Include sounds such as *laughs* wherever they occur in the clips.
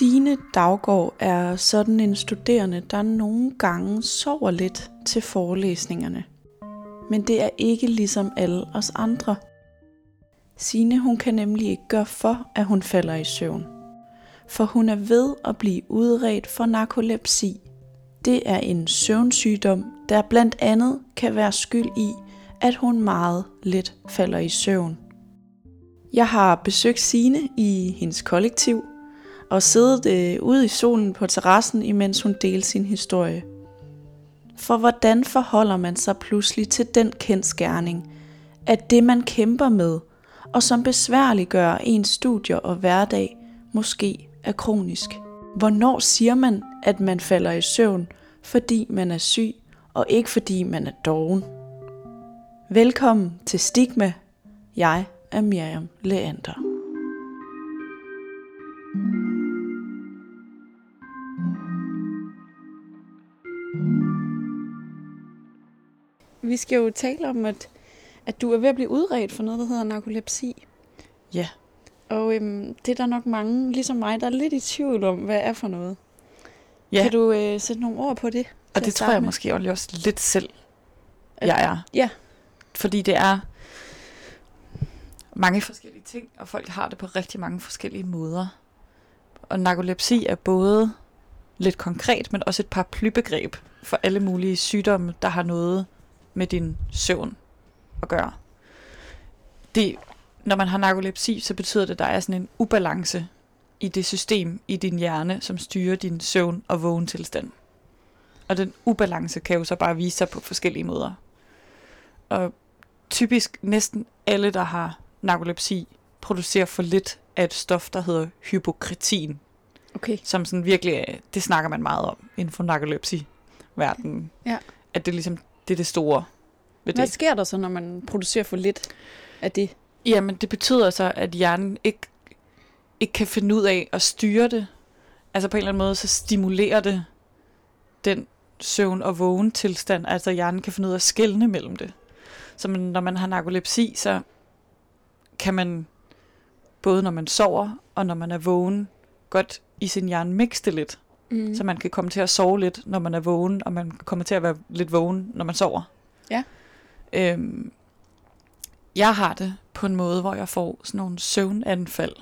Sine Daggaard er sådan en studerende, der nogle gange sover lidt til forelæsningerne. Men det er ikke ligesom alle os andre. Sine hun kan nemlig ikke gøre for, at hun falder i søvn. For hun er ved at blive udredt for narkolepsi. Det er en søvnsygdom, der blandt andet kan være skyld i, at hun meget let falder i søvn. Jeg har besøgt Sine i hendes kollektiv, og siddet øh, ude i solen på terrassen, imens hun delte sin historie. For hvordan forholder man sig pludselig til den kendskærning, at det man kæmper med, og som besværliggør ens studier og hverdag, måske er kronisk? Hvornår siger man, at man falder i søvn, fordi man er syg, og ikke fordi man er doven? Velkommen til Stigma. Jeg er Miriam Leander. Vi skal jo tale om, at, at du er ved at blive udredt for noget, der hedder narkolepsi. Ja. Og øhm, det er der nok mange, ligesom mig, der er lidt i tvivl om, hvad er for noget. Ja. Kan du øh, sætte nogle ord på det? Og det tror jeg med? måske også lidt selv, At- jeg er. Ja, Fordi det er mange forskellige ting, og folk har det på rigtig mange forskellige måder. Og narkolepsi er både lidt konkret, men også et par plybegreb for alle mulige sygdomme, der har noget med din søvn at gøre. Det, når man har narkolepsi, så betyder det, at der er sådan en ubalance i det system i din hjerne, som styrer din søvn- og vågentilstand. Og den ubalance kan jo så bare vise sig på forskellige måder. Og typisk næsten alle, der har narkolepsi, producerer for lidt af et stof, der hedder hypokretin, okay. som sådan virkelig, er- det snakker man meget om inden for narkolepsi-verdenen. Ja. At det ligesom, det er det store ved Hvad det. sker der så, når man producerer for lidt af det? Jamen, det betyder så, at hjernen ikke, ikke kan finde ud af at styre det. Altså på en eller anden måde, så stimulerer det den søvn- og vågen tilstand. Altså hjernen kan finde ud af at skelne mellem det. Så man, når man har narkolepsi, så kan man, både når man sover og når man er vågen, godt i sin hjerne mixe det lidt. Mm. Så man kan komme til at sove lidt, når man er vågen, og man kommer til at være lidt vågen, når man sover. Ja. Øhm, jeg har det på en måde, hvor jeg får sådan nogle søvnanfald.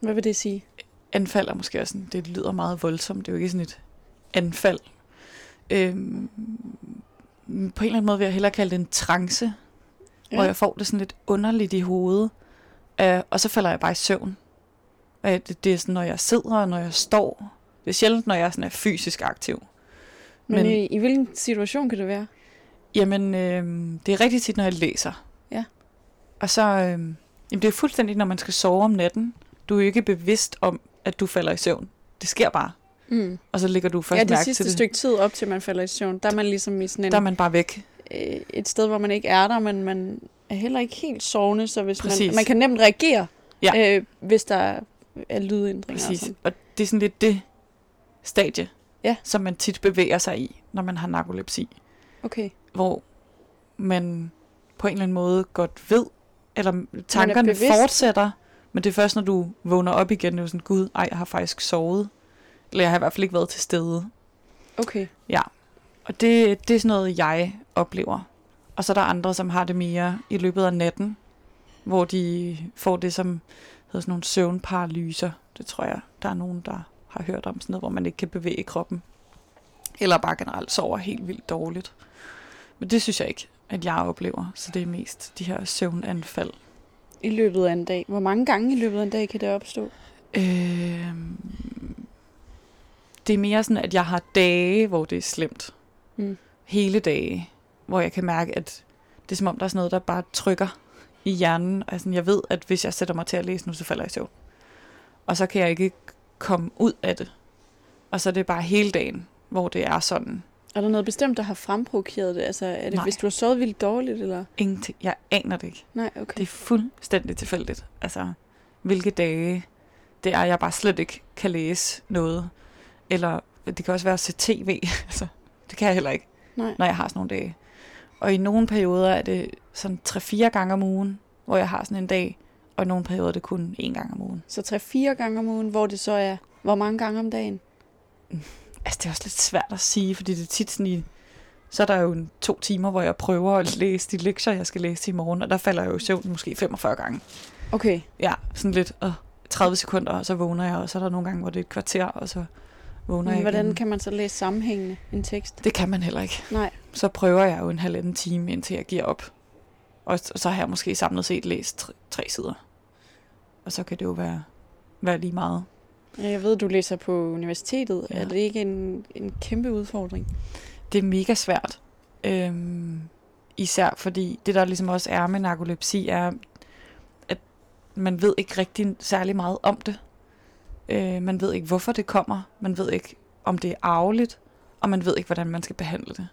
Hvad vil det sige? Anfald er måske også sådan, det lyder meget voldsomt, det er jo ikke sådan et anfald. Øhm, på en eller anden måde vil jeg hellere kalde det en trance, ja. hvor jeg får det sådan lidt underligt i hovedet, øh, og så falder jeg bare i søvn. Og det, det er sådan, når jeg sidder, og når jeg står. Det er sjældent, når jeg sådan er fysisk aktiv. Men, Men- i, i hvilken situation kan det være? Jamen, øh, det er rigtig tit, når jeg læser. Ja. Og så, øh, jamen, det er fuldstændig, når man skal sove om natten. Du er jo ikke bevidst om, at du falder i søvn. Det sker bare. Mm. Og så ligger du først Ja, det mærke sidste til det. stykke tid op til man falder i søvn, der er man ligesom i sådan en, Der er man bare væk. øh, et sted, hvor man ikke er der, men man er heller ikke helt sovende, så hvis man, Præcis. man kan nemt reagere, Ja. øh, hvis der er lydændringer. og Præcis. sådan. Og det er sådan lidt det stadie, Ja. som man tit bevæger sig i, når man har narkolepsi. Okay. Hvor man på en eller anden måde godt ved, eller tankerne fortsætter, men det er først, når du vågner op igen, er jo sådan, gud, ej, jeg har faktisk sovet. Eller jeg har i hvert fald ikke været til stede. Okay. Og det, det er sådan noget, jeg oplever. Og så er der andre, som har det mere i løbet af natten, hvor de får det, som hedder sådan nogle søvnparalyser. Det tror jeg, der er nogen, der har hørt om sådan noget, hvor man ikke kan bevæge kroppen. Eller bare generelt sover helt vildt dårligt. Men det synes jeg ikke, at jeg oplever. Så det er mest de her søvnanfald. I løbet af en dag. Hvor mange gange i løbet af en dag kan det opstå? Øh, det er mere sådan, at jeg har dage, hvor det er slemt. Mm. Hele dage, hvor jeg kan mærke, at det er som om, der er sådan noget, der bare trykker i hjernen. Og sådan, jeg ved, at hvis jeg sætter mig til at læse nu, så falder jeg i søvn. Og så kan jeg ikke komme ud af det. Og så er det bare hele dagen, hvor det er sådan. Er der noget bestemt, der har fremprovokeret det? Altså, er det, Nej. hvis du har sovet vildt dårligt, eller? Ingenting. Jeg aner det ikke. Nej, okay. Det er fuldstændig tilfældigt. Altså, hvilke dage det er, jeg bare slet ikke kan læse noget. Eller det kan også være at se tv. *laughs* altså, det kan jeg heller ikke, Nej. når jeg har sådan nogle dage. Og i nogle perioder er det sådan 3-4 gange om ugen, hvor jeg har sådan en dag. Og nogle perioder er det kun én gang om ugen. Så tre-fire gange om ugen, hvor det så er Hvor mange gange om dagen? *laughs* Altså, det er også lidt svært at sige, fordi det er tit sådan i... Så er der jo en, to timer, hvor jeg prøver at læse de lektier, jeg skal læse i morgen, og der falder jeg jo i søvn måske 45 gange. Okay. Ja, sådan lidt øh, 30 sekunder, og så vågner jeg, og så er der nogle gange, hvor det er et kvarter, og så vågner Men jeg hvordan igen. kan man så læse sammenhængende en tekst? Det kan man heller ikke. Nej. Så prøver jeg jo en halvanden time, indtil jeg giver op. Og, og så har jeg måske samlet set læst tre, tre sider. Og så kan det jo være, være lige meget. Jeg ved, du læser på universitetet. Ja. Er det ikke en, en kæmpe udfordring? Det er mega svært. Øhm, især fordi det, der ligesom også er med narkolepsi, er, at man ved ikke rigtig særlig meget om det. Øh, man ved ikke, hvorfor det kommer. Man ved ikke, om det er arveligt. Og man ved ikke, hvordan man skal behandle det.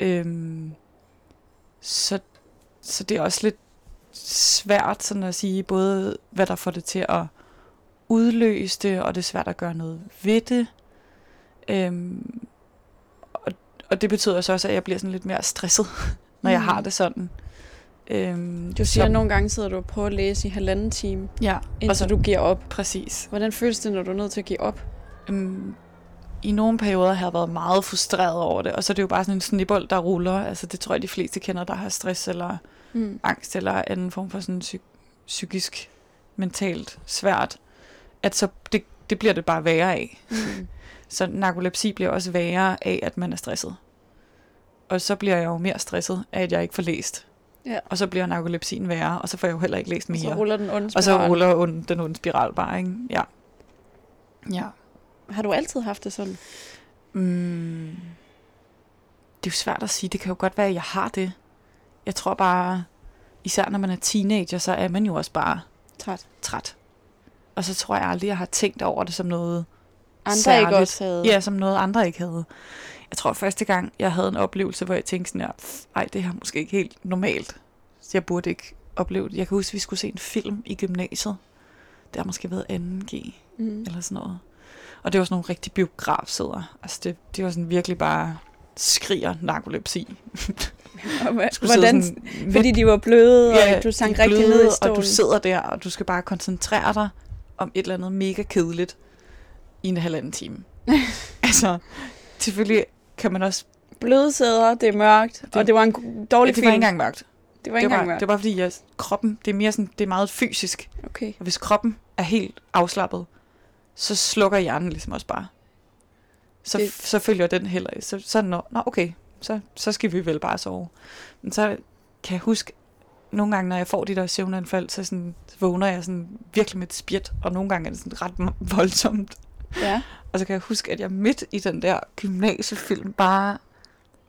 Øhm, så, så det er også lidt svært sådan at sige, både hvad der får det til at udløse det, og det er svært at gøre noget ved det. Øhm, og, og det betyder så også, at jeg bliver sådan lidt mere stresset, *laughs* når jeg Mm. har det sådan. Øhm, Du siger, så- at nogle gange sidder du prøver at læse i halvanden time, Ja, indtil og så, du giver op. præcis. Hvordan føles det, når du er nødt til at give op? Øhm, I nogle perioder har jeg været meget frustreret over det, og så er det jo bare sådan en snibbold, der ruller. Altså det tror jeg, de fleste kender, der har stress eller Mm. angst eller anden form for sådan psy- psykisk, mentalt svært. At så det, det bliver det bare værre af. Mm. *laughs* Så narkolepsi bliver også værre af, at man er stresset. Og så bliver jeg jo mere stresset af, at jeg ikke får læst. Ja. Og så bliver narkolepsien værre, og så får jeg jo heller ikke læst Og mere. så ruller den onde og så spiral. ruller den onde spiral bare, ikke? Ja. Ja. Har du altid haft det sådan? Mm. Det er jo svært at sige. Det kan jo godt være, at jeg har det. Jeg tror bare, især når man er teenager, så er man jo også bare Træt. træt. Og så tror jeg aldrig, jeg har tænkt over det som noget Andre Særligt. ikke også havde. Ja, som noget andre ikke havde. Jeg tror første gang, jeg havde en oplevelse, hvor jeg tænkte sådan her, "Pff, ej, det her er måske ikke helt normalt. Så jeg burde ikke opleve det. Jeg kan huske, at vi skulle se en film i gymnasiet. Det har måske været 2G Mm. eller sådan noget. Og det var sådan nogle rigtig biografsæder. Altså det, det var sådan virkelig bare skriger narkolepsi. Og Hvordan, sådan fordi de var bløde, og du sang rigtig bløde, ned i Og stolen. du sidder der, og du skal bare koncentrere dig om et eller andet mega kedeligt i en halvanden time. *laughs* altså, selvfølgelig kan man også... Bløde sæder, det er mørkt, Det- og det var en dårlig det film. var ikke engang mørkt. det var Det ikke engang mørkt. det var fordi, jeg, kroppen, det er mere sådan, det er meget fysisk. Okay. Og hvis kroppen er helt afslappet, så slukker hjernen ligesom også bare. Så, Det- så følger den heller så, så nå, nå, okay, så, så skal vi vel bare sove. Men så kan jeg huske, nogle gange, når jeg får de der søvnanfald, så, sådan, så vågner jeg sådan virkelig med et spjæt, og nogle gange er det sådan ret *laughs* voldsomt. Ja. Og så kan jeg huske, at jeg midt i den der gymnasiefilm bare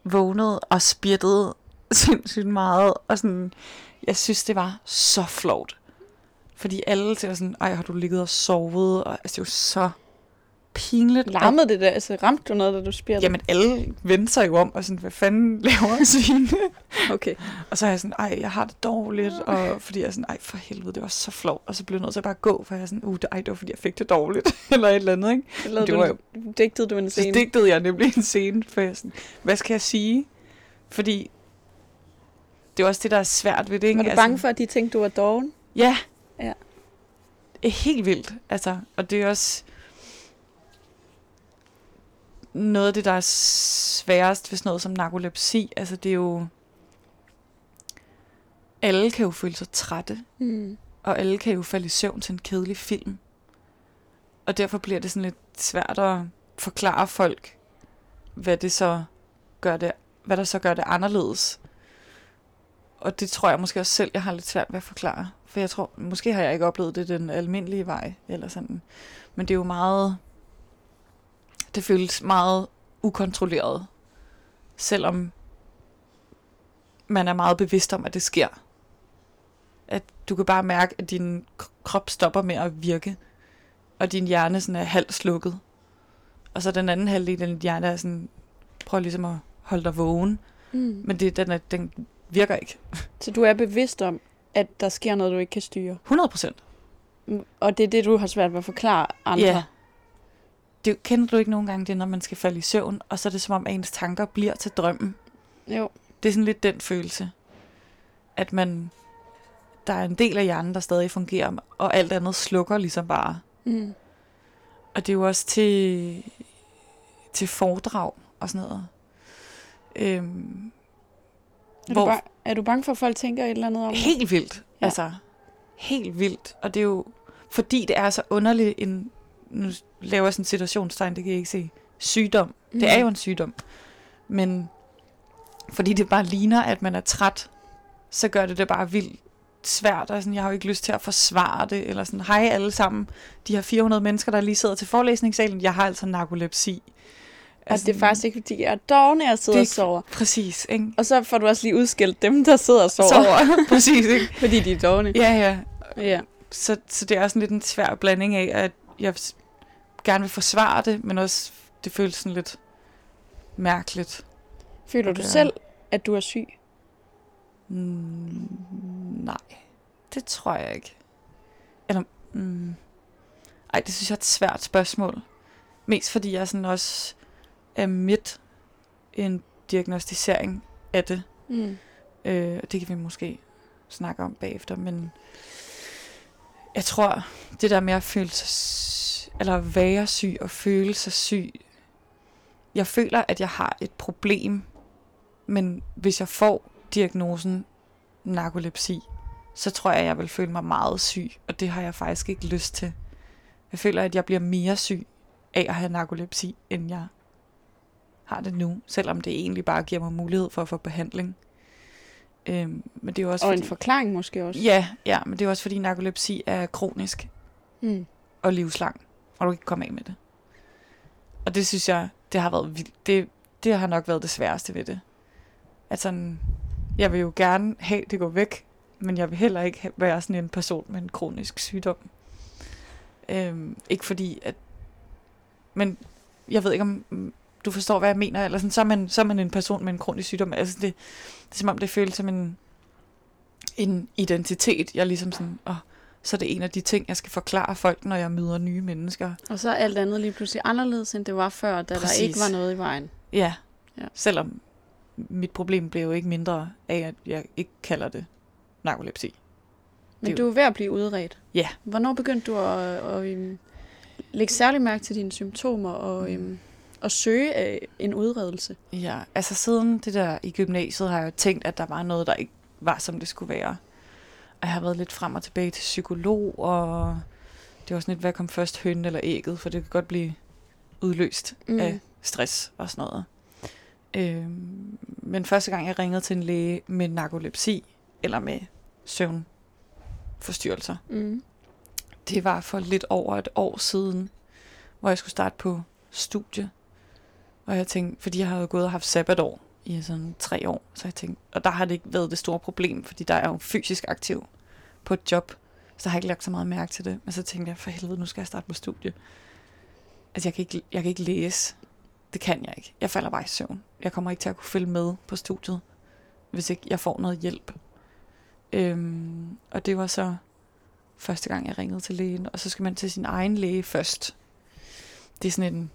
vågnede og spjættede *laughs* sindssygt meget. Og sådan, jeg synes, det var så flot. Fordi alle til sådan, ej, har du ligget og sovet? Og, altså, det er jo så pinligt. Larmede det der? Altså, ramte du noget, da du spjættede? Jamen, alle vendte sig jo om, og sådan, hvad fanden laver *laughs* Signe? Okay. og så er jeg sådan, ej, jeg har det dårligt, og fordi jeg er sådan, ej, for helvede, det var så flot. Og så blev jeg nødt til at bare gå, for jeg er sådan, uh, det, ej, det var fordi, jeg fik det dårligt, *laughs* eller et eller andet, ikke? Så Det du var en, digtede du en Så scene. digtede jeg nemlig en scene, for jeg sådan, hvad skal jeg sige? Fordi det er også det, der er svært ved det, ikke? Altså, Var du bange for, at de tænkte, du var doven? Ja. Ja. Det er helt vildt, altså. Og det er også noget af det, der er sværest ved sådan noget som narkolepsi. Altså, det er jo... Alle kan jo føle sig trætte, Mm. og alle kan jo falde i søvn til en kedelig film. Og derfor bliver det sådan lidt svært at forklare folk, hvad det så gør det, hvad der så gør det anderledes. Og det tror jeg måske også selv, jeg har lidt svært ved at forklare. For jeg tror, måske har jeg ikke oplevet det den almindelige vej, eller sådan. Men det er jo meget, det føles meget ukontrolleret. Selvom man er meget bevidst om, at det sker. At du kan bare mærke, at din krop stopper med at virke, og din hjerne sådan er halvt slukket. Og så den anden halvdel af din hjerne er sådan, prøver ligesom at holde dig vågen. Mm. Men det, den, er, den virker ikke. Så du er bevidst om, at der sker noget, du ikke kan styre. 100 procent. Mm, Og det er det, du har svært ved at forklare andre. Ja. Det kender du ikke nogle gange, det er, når man skal falde i søvn, og så er det som om, at ens tanker bliver til drømmen. Jo. Det er sådan lidt den følelse, at man, der er en del af hjernen, der stadig fungerer, og alt andet slukker ligesom bare. Mm. og det er jo også til, til foredrag og sådan noget. Øhm, Er, du, ba- er du bange for, at folk tænker et eller andet om det? Helt vildt. Ja. Altså, helt vildt. Og det er jo, fordi det er så underligt en, nu laver jeg sådan en situationstegn, det kan I ikke se, sygdom. Mm. Det er jo en sygdom. Men fordi det bare ligner, at man er træt, så gør det det bare vildt svært. Og sådan, jeg har jo ikke lyst til at forsvare det. Eller sådan, hej alle sammen. De her 400 mennesker, der lige sidder til forelæsningssalen. Jeg har altså narkolepsi. Altså, det er faktisk ikke, fordi jeg er dogne, jeg sidder Det og sover. Præcis, ikke? Og så får du også lige udskilt dem, der sidder og sover. Sover. *laughs* præcis, ikke? fordi de er dogne. Ja, ja. Ja. så, så det er sådan lidt en svær blanding af, at jeg gerne vil forsvare det, men også det føles sådan lidt mærkeligt. Føler du Okay. selv, at du er syg? Mm, nej, det tror jeg ikke. Eller, mm, ej, det synes jeg er et svært spørgsmål. Mest fordi jeg sådan også er midt i en diagnostisering af det. Mm. Øh, det kan vi måske snakke om bagefter, men jeg tror, det der med at føle sig, eller være syg og føle sig syg, jeg føler, at jeg har et problem, men hvis jeg får diagnosen narkolepsi, så tror jeg, at jeg vil føle mig meget syg, og det har jeg faktisk ikke lyst til. Jeg føler, at jeg bliver mere syg af at have narkolepsi, end jeg har det nu, selvom det egentlig bare giver mig mulighed for at få behandling. Øhm, men det er også Og fordi, en forklaring måske også. Ja, ja, men det er også fordi narkolepsi er kronisk Mm. og livslang, og du kan ikke komme af med det. Og det synes jeg, det har været vildt. Det, det har nok været det sværeste ved det. At sådan, jeg vil jo gerne have, det går væk, men jeg vil heller ikke være sådan en person med en kronisk sygdom. Øhm, ikke fordi, at... Men jeg ved ikke, om du forstår, hvad jeg mener. Eller sådan, så, er man, så er man en person med en kronisk sygdom. Altså, det, det er som om, det føles som en, en identitet. Jeg er ligesom sådan, åh, så er det en af de ting, jeg skal forklare folk, når jeg møder nye mennesker. Og så er alt andet lige pludselig anderledes, end det var før, da Præcis. der ikke var noget i vejen. Ja. Ja. Selvom mit problem blev jo ikke mindre af, at jeg ikke kalder det narkolepsi. Men Det- du er ved at blive udredt. Ja. Hvornår begyndte du at, at, at um, lægge særlig mærke til dine symptomer og Mm. um, at søge uh, en udredelse? Ja, altså siden det der i gymnasiet har jeg jo tænkt, at der var noget, der ikke var, som det skulle være. Og jeg har været lidt frem og tilbage til psykolog, og det var sådan lidt, hvad kom først, hønnen eller ægget, for det kan godt blive udløst Mm. af stress og sådan noget. Øhm, men første gang jeg ringede til en læge med narkolepsi, eller med søvnforstyrrelser, Mm. det var for lidt over et år siden, hvor jeg skulle starte på studie. Og jeg tænkte, fordi jeg havde gået og haft sabbatår i sådan tre år, så jeg tænkte, og der har det ikke været det store problem, fordi der er jo fysisk aktiv på et job, så har jeg ikke lagt så meget mærke til det. Men så tænkte jeg, for helvede, nu skal jeg starte på studie. Altså, jeg kan ikke, jeg kan ikke læse. Det kan jeg ikke. Jeg falder bare i søvn. Jeg kommer ikke til at kunne følge med på studiet, hvis ikke jeg får noget hjælp. Øhm, og det var så første gang, jeg ringede til lægen. Og så skal man til sin egen læge først. Det er sådan en...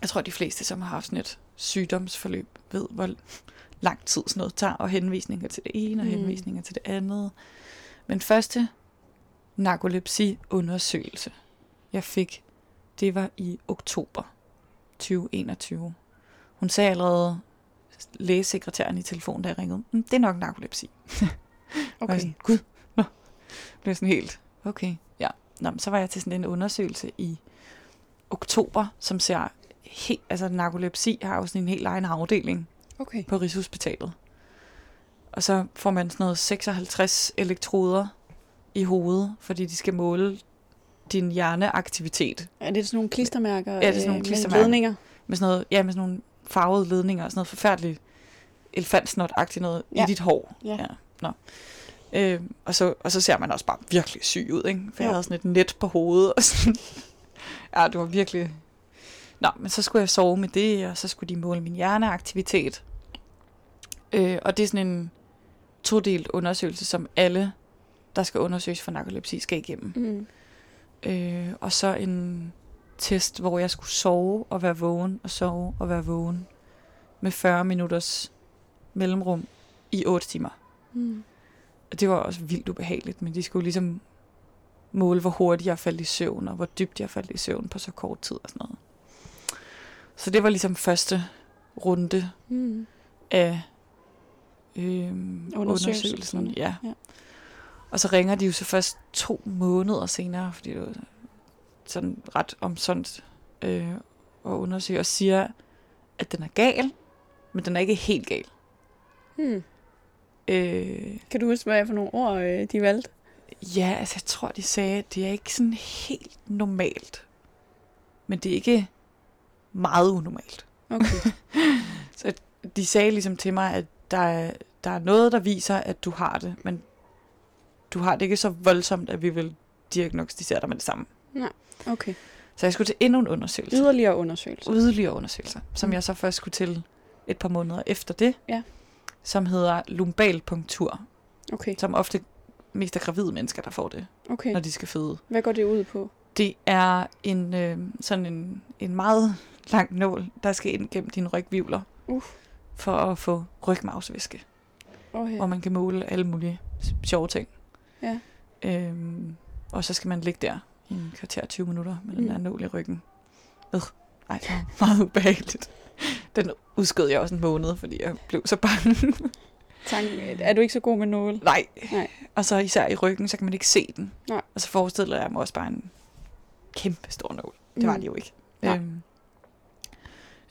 Jeg tror, de fleste, som har haft sådan et sygdomsforløb, ved, hvor lang tid sådan noget tager, og henvisninger til det ene, og Mm. henvisninger til det andet. Men første narkolepsi-undersøgelse, jeg fik, det var i oktober 2021. Hun sagde allerede, lægesekretæren i telefonen, da jeg ringede, "Mm, det er nok narkolepsi. *laughs* Okay. Sådan, Gud, nå. Det er sådan helt, okay, ja. Nå, så var jeg til sådan en undersøgelse i oktober, som ser helt, altså narkolepsi har jo sådan en helt egen afdeling Okay. på Rigshospitalet. Og så får man sådan noget 56 elektroder i hovedet, fordi de skal måle din hjerneaktivitet Er det sådan nogle klistermærker? det er sådan nogle øh, med klistermærker. Ledninger? med sådan noget, ja, med sådan nogle farvede ledninger og sådan noget forfærdeligt elefantsnot-agtigt noget ja. Ja. i dit hår. Ja. ja. Nå. Øh, og, så, og så ser man også bare virkelig syg ud, ikke? For jeg Jo. havde sådan et net på hovedet. Og sådan. *laughs* ja, det var virkelig... Nå, men så skulle jeg sove med det, og så skulle de måle min hjerneaktivitet. Øh, og det er sådan en todelt undersøgelse, som alle, der skal undersøges for narkolepsi, skal igennem. Mm. Øh, og så en test, hvor jeg skulle sove og være vågen, og sove og være vågen. Med 40 minutters mellemrum i 8 timer. Mm. Og det var også vildt ubehageligt, men de skulle ligesom måle, hvor hurtigt jeg faldt i søvn, og hvor dybt jeg faldt i søvn på så kort tid og sådan noget. Så det var ligesom første runde Mm. af øhm, Undersøgelsen. Ja. Ja. Og så ringer de jo så først to måneder senere, fordi det var sådan ret omsondt øh, at undersøge, og siger, at den er gal, men den er ikke helt gal. Hmm. Øh, Kan du huske, hvad for nogle ord øh, de valgte? ja, altså jeg tror, de sagde, at det er ikke sådan helt normalt. Men det er ikke meget unormalt. Okay. *laughs* Så de sagde ligesom til mig, at der er, der er noget, der viser, at du har det, men du har det ikke så voldsomt, at vi vil diagnostisere dig med det samme. okay. Så jeg skulle til endnu en undersøgelse. Yderligere undersøgelser. Yderligere undersøgelser, som Mm. jeg så først skulle til et par måneder efter det, Ja. som hedder lumbalpunktur, Okay, som ofte mest er gravide mennesker, der får det, okay. når de skal føde. Hvad går det ud på? Det er en, øh, sådan en, en meget lang nål, der skal ind gennem dine rygvivler, Uff. for at få rygmavsvæske. Okay. hvor man kan måle alle mulige sjove ting. Ja. Øhm, og så skal man ligge der i en kvarter 20 minutter med den Mm. der nål i ryggen. Øh, ej, det var meget ubehageligt. Den udskød jeg også en måned, fordi jeg blev så bange. Tank, er du ikke så god med nåle? Nej. Nej. Og så især i ryggen, så kan man ikke se den. Nej. Og så forestiller jeg mig også bare en kæmpe stor nål. Det var Mm. det jo ikke. Nej. Øhm,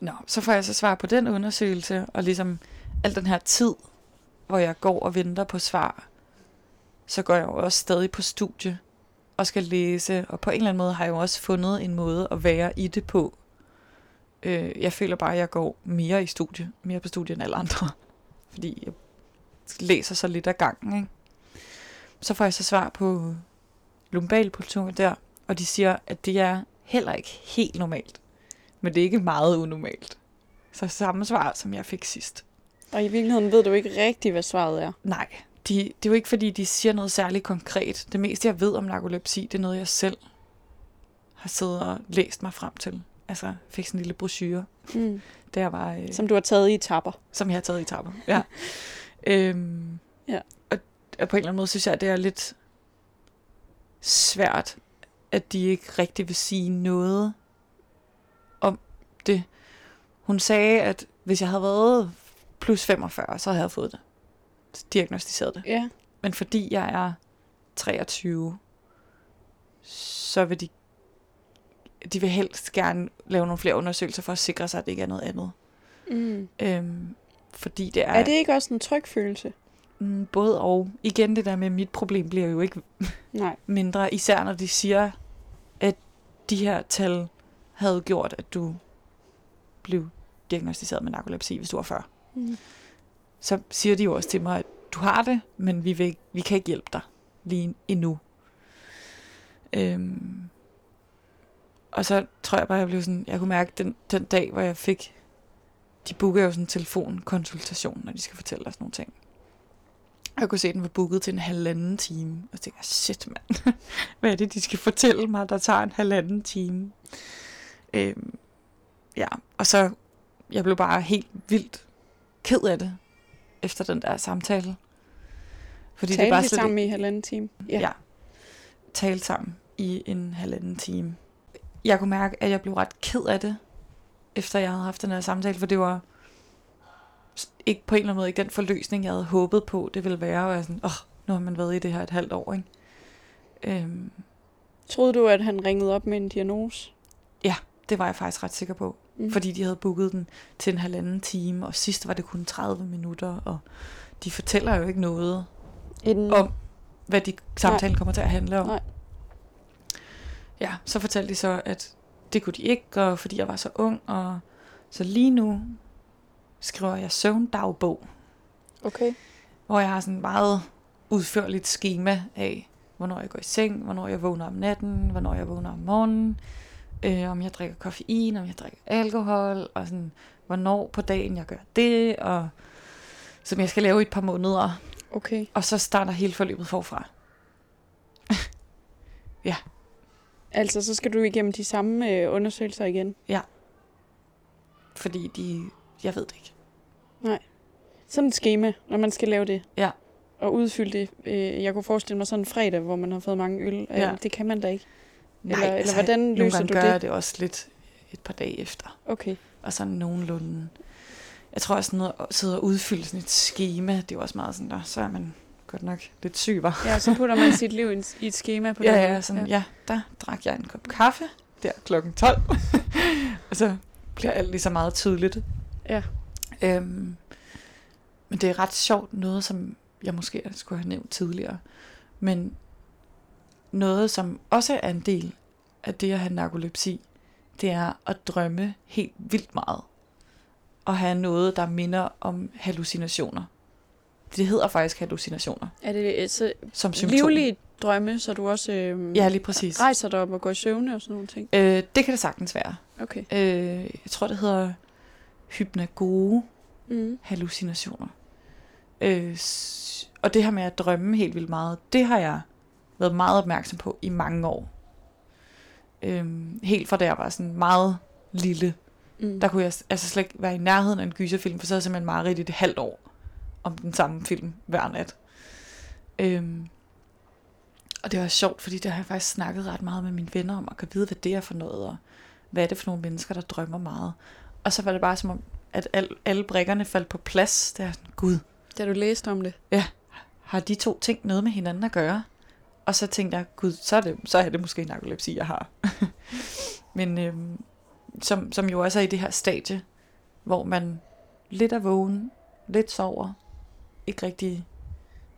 nå, så får jeg så svar på den undersøgelse, og ligesom al den her tid, hvor jeg går og venter på svar, så går jeg jo også stadig på studie og skal læse, og på en eller anden måde har jeg jo også fundet en måde at være i det på. Øh, jeg føler bare, at jeg går mere i studie, mere på studie end alle andre, *laughs* fordi jeg læser så lidt ad gangen. Ikke? Så får jeg så svar på lumbalpultur der, og de siger, at det er heller ikke helt normalt, men det er ikke meget unormalt. Så samme svar, som jeg fik sidst. Og i virkeligheden ved du ikke rigtigt, hvad svaret er. Nej, de, det er jo ikke, fordi de siger noget særligt konkret. Det meste, jeg ved om narkolepsi, det er noget, jeg selv har siddet og læst mig frem til. Altså, fik sådan en lille brochure, Mm. der var, øh, Som du har taget i tapper. som jeg har taget i tapper. Ja. *laughs* øhm, Ja. Og, og på en eller anden måde synes jeg, at det er lidt svært, at de ikke rigtig vil sige noget det. Hun sagde, at hvis jeg havde været plus 45, så havde jeg fået det. Diagnostiseret det. Ja. Men fordi jeg er 23, så vil de, de vil helst gerne lave nogle flere undersøgelser for at sikre sig, at det ikke er noget andet. Mm. Øhm, fordi det er, Er det ikke også en tryg følelse? Mm, både og. Igen det der med, mit problem bliver jo ikke Nej. mindre, især når de siger, at de her tal havde gjort, at du blev diagnostiseret med narkolepsi, hvis du var 40. Mm. Så siger de jo også til mig, at du har det, men vi, vil, vi kan ikke hjælpe dig lige endnu. Øhm, og så tror jeg bare, jeg blev sådan, jeg kunne mærke den, den dag, hvor jeg fik, de booker jo sådan en telefonkonsultation, når de skal fortælle os nogle ting. Jeg kunne se, at den var booket til en halvanden time. Og så tænkte jeg, shit mand, *laughs* hvad er det, de skal fortælle mig, der tager en halvanden time? Øhm, ja, og så, jeg blev bare helt vildt ked af det, efter den der samtale. Fordi Talte det er bare slet sammen ikke, i halvanden time? ja. ja, tale sammen i en halvanden time. Jeg kunne mærke, at jeg blev ret ked af det, efter jeg havde haft den her samtale, for det var ikke på en eller anden måde ikke den forløsning, jeg havde håbet på, det ville være, og jeg sådan, åh, oh, nu har man været i det her et halvt år, ikke? Øhm, Troede du, at han ringede op med en diagnose? det var jeg faktisk ret sikker på, Mm. fordi de havde booket den til en halvanden time, og sidst var det kun 30 minutter, og de fortæller jo ikke noget En... om, hvad de samtalen kommer til at handle om. Nej. Ja, så fortalte de så, at det kunne de ikke, og fordi jeg var så ung, og så lige nu skriver jeg søvndagbog, Okay. hvor jeg har sådan et meget udførligt schema af, hvornår jeg går i seng, hvornår jeg vågner om natten, hvornår jeg vågner om morgenen, øh, om jeg drikker koffein, om jeg drikker alkohol, og sådan, hvornår på dagen jeg gør det, og som jeg skal lave i et par måneder, Okay. og så starter hele forløbet forfra. *laughs* Altså, så skal du igennem de samme øh, undersøgelser igen. Fordi de, jeg ved det ikke. Sådan et schema, når man skal lave det. Ja. at udfylde det. Øh, jeg kunne forestille mig sådan en fredag, hvor man har fået mange øl. Øh, Ja. Det kan man da ikke. Nej, Eller- eller altså, hvordan nogle løser gange du gør det? jeg det også lidt et par dage efter. Okay. Og sådan nogenlunde. Jeg tror også noget at sidde og udfylde sådan et schema, det er jo også meget sådan der, så er man godt nok lidt syg, var. Ja, så putter man *laughs* sit liv i et schema på Ja, den ja, måde. sådan, ja. ja, der drak jeg en kop kaffe, der klokken 12. *laughs* og så bliver alt lige så meget tydeligt. Ja. Øhm, men det er ret sjovt, noget som jeg måske skulle have nævnt tidligere. Men noget, som også er en del af det at have narkolepsi, det er at drømme helt vildt meget. Og have noget, der minder om hallucinationer. Det hedder faktisk hallucinationer Er det så som symptom. livlige drømme, så du også øh, Ja, lige præcis. rejser dig op og går i søvne og sådan nogle ting? Øh, det kan det sagtens være. Okay. Øh, jeg tror, det hedder hypnagoge Mm. hallucinationer. Øh, og det her med at drømme helt vildt meget, det har jeg været meget opmærksom på i mange år. Øh, helt fra da jeg var sådan meget lille, Mm. der kunne jeg altså slet ikke være i nærheden af en gyserfilm, for så havde jeg simpelthen meget rigtigt et halvt år om den samme film hver nat. Øhm, og det var sjovt, fordi der har jeg faktisk snakket ret meget med mine venner om, at kan vide, hvad det er for noget, og hvad er det for nogle mennesker, der drømmer meget. Og så var det bare som om, at al, alle brikkerne faldt på plads. Det er sådan, gud, Da du læste om det. har de to ting noget med hinanden at gøre? Og så tænkte jeg, gud, så er det, så er det måske narkolepsi, jeg har. *laughs* Men øhm, som, som jo også er i det her stadie, hvor man lidt er vågen, lidt sover, ikke rigtig...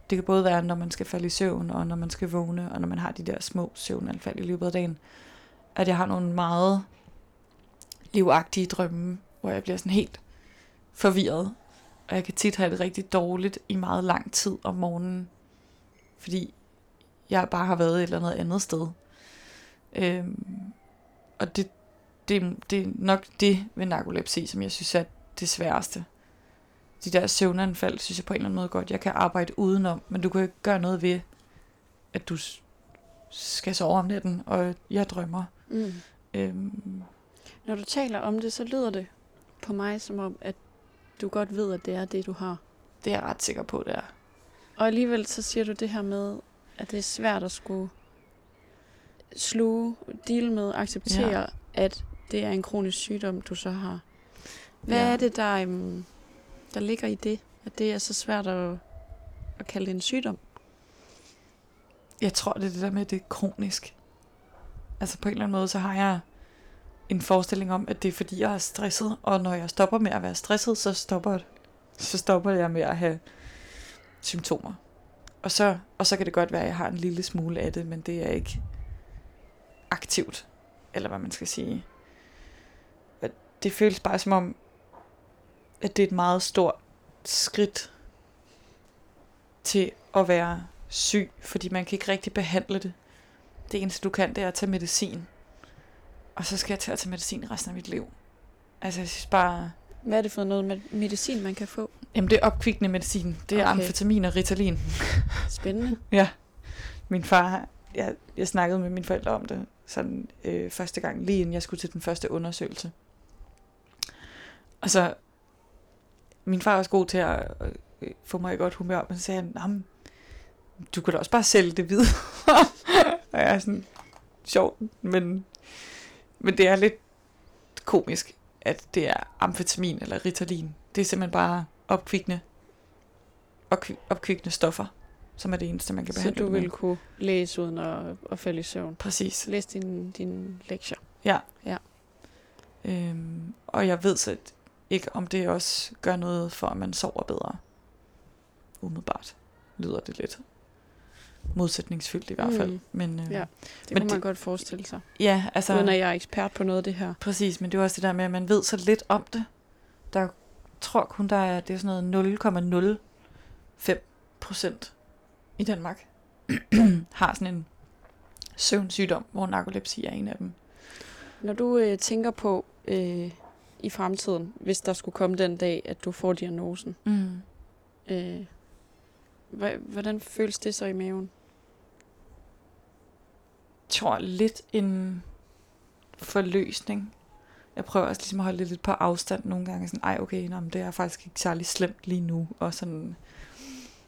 Det kan både være, når man skal falde i søvn, og når man skal vågne, og når man har de der små søvnanfald i løbet af dagen, at jeg har nogle meget livagtige drømme, hvor jeg bliver sådan helt forvirret, og jeg kan tit have det rigtig dårligt i meget lang tid om morgenen, fordi jeg bare har været et eller andet andet sted. Øhm, og det, det, det er nok det ved narkolepsi, som jeg synes er det sværeste. De der søvnanfald, synes jeg på en eller anden måde godt, jeg kan arbejde udenom, men du kan jo ikke gøre noget ved, at du skal sove om natten, og jeg drømmer. Mm. Øhm, Når du taler om det, så lyder det på mig som om, at du godt ved, at det er det, du har. det er jeg ret sikker på, det er. Og alligevel så siger du det her med, at det er svært at skulle sluge, deal med, acceptere, Ja. at det er en kronisk sygdom, du så har. Hvad ja. er det, der, um, der ligger i det? At det er så svært at, at kalde det en sygdom? Jeg tror, det er det der med, at det er kronisk. Altså på en eller anden måde, så har jeg en forestilling om, at det er fordi, jeg er stresset, og når jeg stopper med at være stresset, så stopper, så stopper jeg med at have symptomer. Og så, og så kan det godt være, at jeg har en lille smule af det, men det er ikke aktivt, eller hvad man skal sige. Og Det føles bare som om, at det er et meget stort skridt til at være syg, fordi man kan ikke rigtig behandle det. Det eneste du kan, det er at tage medicin. Og så skal jeg til at tage medicin resten af mit liv. Altså jeg synes bare, Hvad er det for noget med medicin, man kan få? Jamen det er opkvikkende medicin. Det er Okay. amfetamin og Ritalin. Spændende. *laughs* Min far, jeg, jeg snakkede med mine forældre om det sådan øh, første gang, lige inden jeg skulle til den første undersøgelse. Og så, min far er også god til at øh, få mig i godt humør, men så sagde han, "Jamen, du kan da også bare sælge det videre. *laughs* og jeg er sådan, sjovt, men, men det er lidt komisk, at det er amfetamin eller Ritalin. Det er simpelthen bare opkvikkende, opkvi- opkvikkende stoffer, som er det eneste, man kan Så behandle du det med. vil kunne læse uden at, at falde i søvn. Præcis. Læs dine din lektier. Øhm, og jeg ved så ikke, om det også gør noget for, at man sover bedre. Umiddelbart lyder det lidt modsætningsfyldt i hvert fald. Mm. Men, øh, Ja. ja. Det Men kunne man det- godt forestille sig. ja, altså... Uden at jeg er ekspert på noget af det her. Præcis, men det er også det der med, at man ved så lidt om det. Der tror kun, der er, det er sådan noget 0,05 procent i Danmark *clears throat* har sådan en søvnsygdom, hvor narkolepsi er en af dem. Når du øh, tænker på øh, i fremtiden, hvis der skulle komme den dag, at du får diagnosen, Mm. øh, hvordan føles det så i maven? tror lidt en forløsning. Jeg prøver også ligesom at holde det lidt på afstand nogle gange. Sådan, ej okay, nå, men det er faktisk ikke særlig slemt lige nu. Og sådan,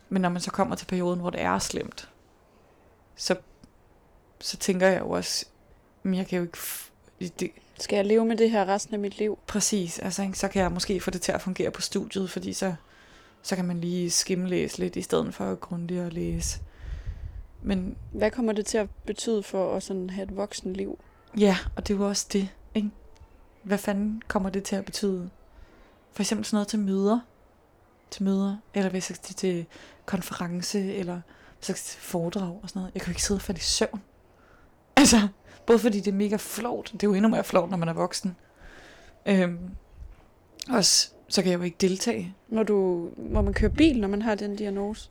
Men når man så kommer til perioden, hvor det er slemt, så, så tænker jeg jo også, men jeg kan jo ikke... Det, Skal jeg leve med det her resten af mit liv? præcis, altså ikke? så kan jeg måske få det til at fungere på studiet, fordi så, så kan man lige skimlæse lidt, i stedet for at grundigt at læse. Men Hvad kommer det til at betyde for at sådan have et voksen liv? Ja, og det er jo også det? Hvad fanden kommer det til at betyde? For eksempel sådan noget til møder. Til møder, eller hvis jeg skal til konference, eller hvis jeg skal til foredrag og sådan noget. Jeg kan jo ikke sidde og falde i søvn. *laughs* Altså, både fordi det er mega flot, det er jo endnu mere flot, når man er voksen. Øhm, også, så kan jeg jo ikke deltage. Må, du, må man køre bil, når man har den diagnose?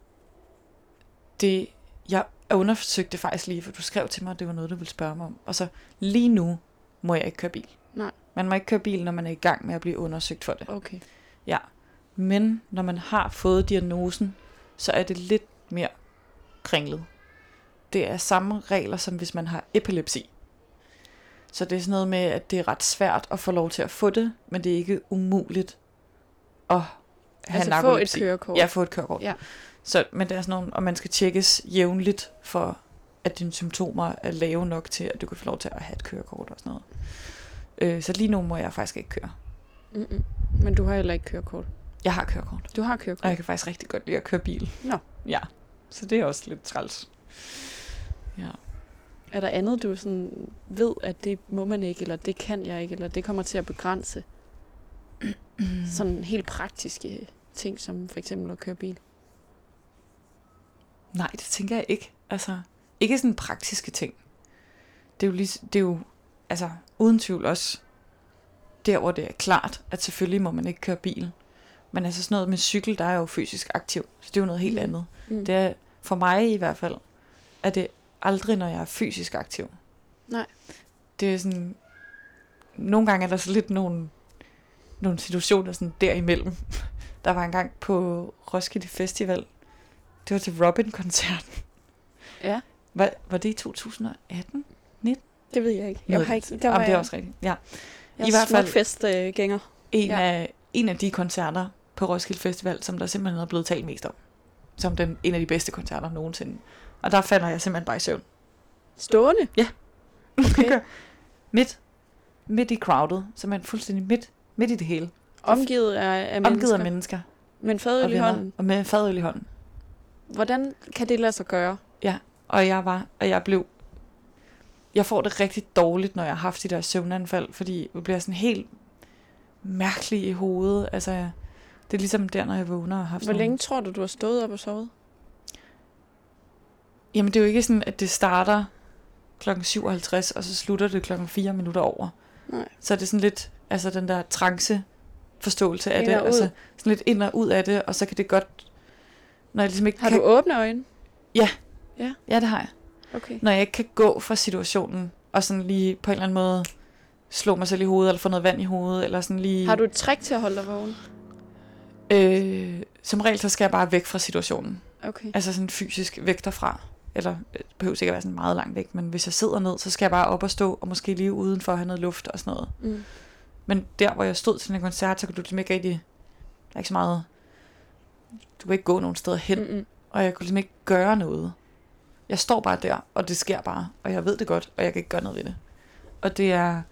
Det, jeg undersøgte faktisk lige, for du skrev til mig, at det var noget, du ville spørge mig om. Og så lige nu må jeg ikke køre bil. Nej. Man må ikke køre bil, når man er i gang med at blive undersøgt for det. Okay. Ja. Men når man har fået diagnosen, så er det lidt mere kringlet. Det er samme regler, som hvis man har epilepsi. Så det er sådan noget med, at det er ret svært at få lov til at få det, men det er ikke umuligt at have Altså få et kørekort. Ja, få et kørekort. Ja. Så, men det er sådan nogle, og man skal tjekkes jævnligt for, at dine symptomer er lave nok til, at du kan få lov til at have et kørekort og sådan noget. Øh, så lige nu må jeg faktisk ikke køre. Mm-mm. Men du har heller ikke kørekort. Jeg har kørekort. Du har Og kørekort. jeg kan faktisk rigtig godt lide at køre bil. Nå. Ja, så det er også lidt træls. Ja. Er der andet, du sådan ved, at det må man ikke, eller det kan jeg ikke, eller det kommer til at begrænse? *clears throat* Sådan helt praktiske ting, som for eksempel at køre bil. Nej, det tænker jeg ikke. Altså, ikke sådan praktiske ting. Det er jo, lige, det er jo altså, uden tvivl også der, hvor det er klart, at selvfølgelig må man ikke køre bil. Men altså sådan noget med cykel, der er jo fysisk aktiv. Så det er jo noget helt Mm. andet. Mm. Det er, for mig i hvert fald, er det aldrig, når jeg er fysisk aktiv. Nej. Det er sådan... Nogle gange er der så lidt nogle, nogle situationer sådan derimellem. *laughs* Der var en gang på Roskilde Festival. Det var til Robin-koncerten. Ja, Var, var det i 2018? Det ved jeg ikke. Jeg har ikke der var Jamen, det er også rigtigt. Ja. jeg i hvert fald- festgænger. En, Ja. ja. af, en af de koncerter på Roskilde Festival, som der simpelthen er blevet talt mest om. Som den, en af de bedste koncerter nogensinde. Og der falder jeg simpelthen bare i søvn. Stående? Okay. *laughs* midt, midt i crowdet, simpelthen fuldstændig midt, midt i det hele. Omgivet af, af mennesker. Omgivet af mennesker. Men fadøl i hånden. og med fadøl i hånden. Hvordan kan det lade sig gøre? Og jeg var, og jeg blev, jeg får det rigtig dårligt, når jeg har haft de der søvnanfald, fordi jeg bliver sådan helt mærkelig i hovedet. Altså, det er ligesom der, når jeg vågner og har haft Hvor længe tror du, du har stået op og sovet? Jamen, det er jo ikke sådan, at det starter klokken 57, og så slutter det klokken 4 minutter over. Nej. Så er det sådan lidt, altså den der trance forståelse af Ind det, altså sådan lidt ind og ud af det, og så kan det godt, når jeg ligesom ikke Har kan, du åbne øjne? ja, det har jeg. Okay. Når jeg ikke kan gå fra situationen, og sådan lige på en eller anden måde slå mig selv i hovedet, eller få noget vand i hovedet, eller sådan lige... Har du et trick til at holde dig vågen? Øh, som regel, så skal jeg bare væk fra situationen. Okay. Altså sådan fysisk væk derfra. Eller øh, det behøver ikke at være sådan meget langt væk, men hvis jeg sidder ned, så skal jeg bare op og stå, og måske lige udenfor have noget luft og sådan noget. Mm. Men der, hvor jeg stod til en koncert, så kunne du ligesom ikke rigtig... Der er ikke så meget... Du kan ikke gå nogen steder hen, Mm-mm. og jeg kunne ligesom ikke gøre noget. Jeg står bare der, og det sker bare, og jeg ved det godt, og jeg kan ikke gøre noget ved det. Og det er...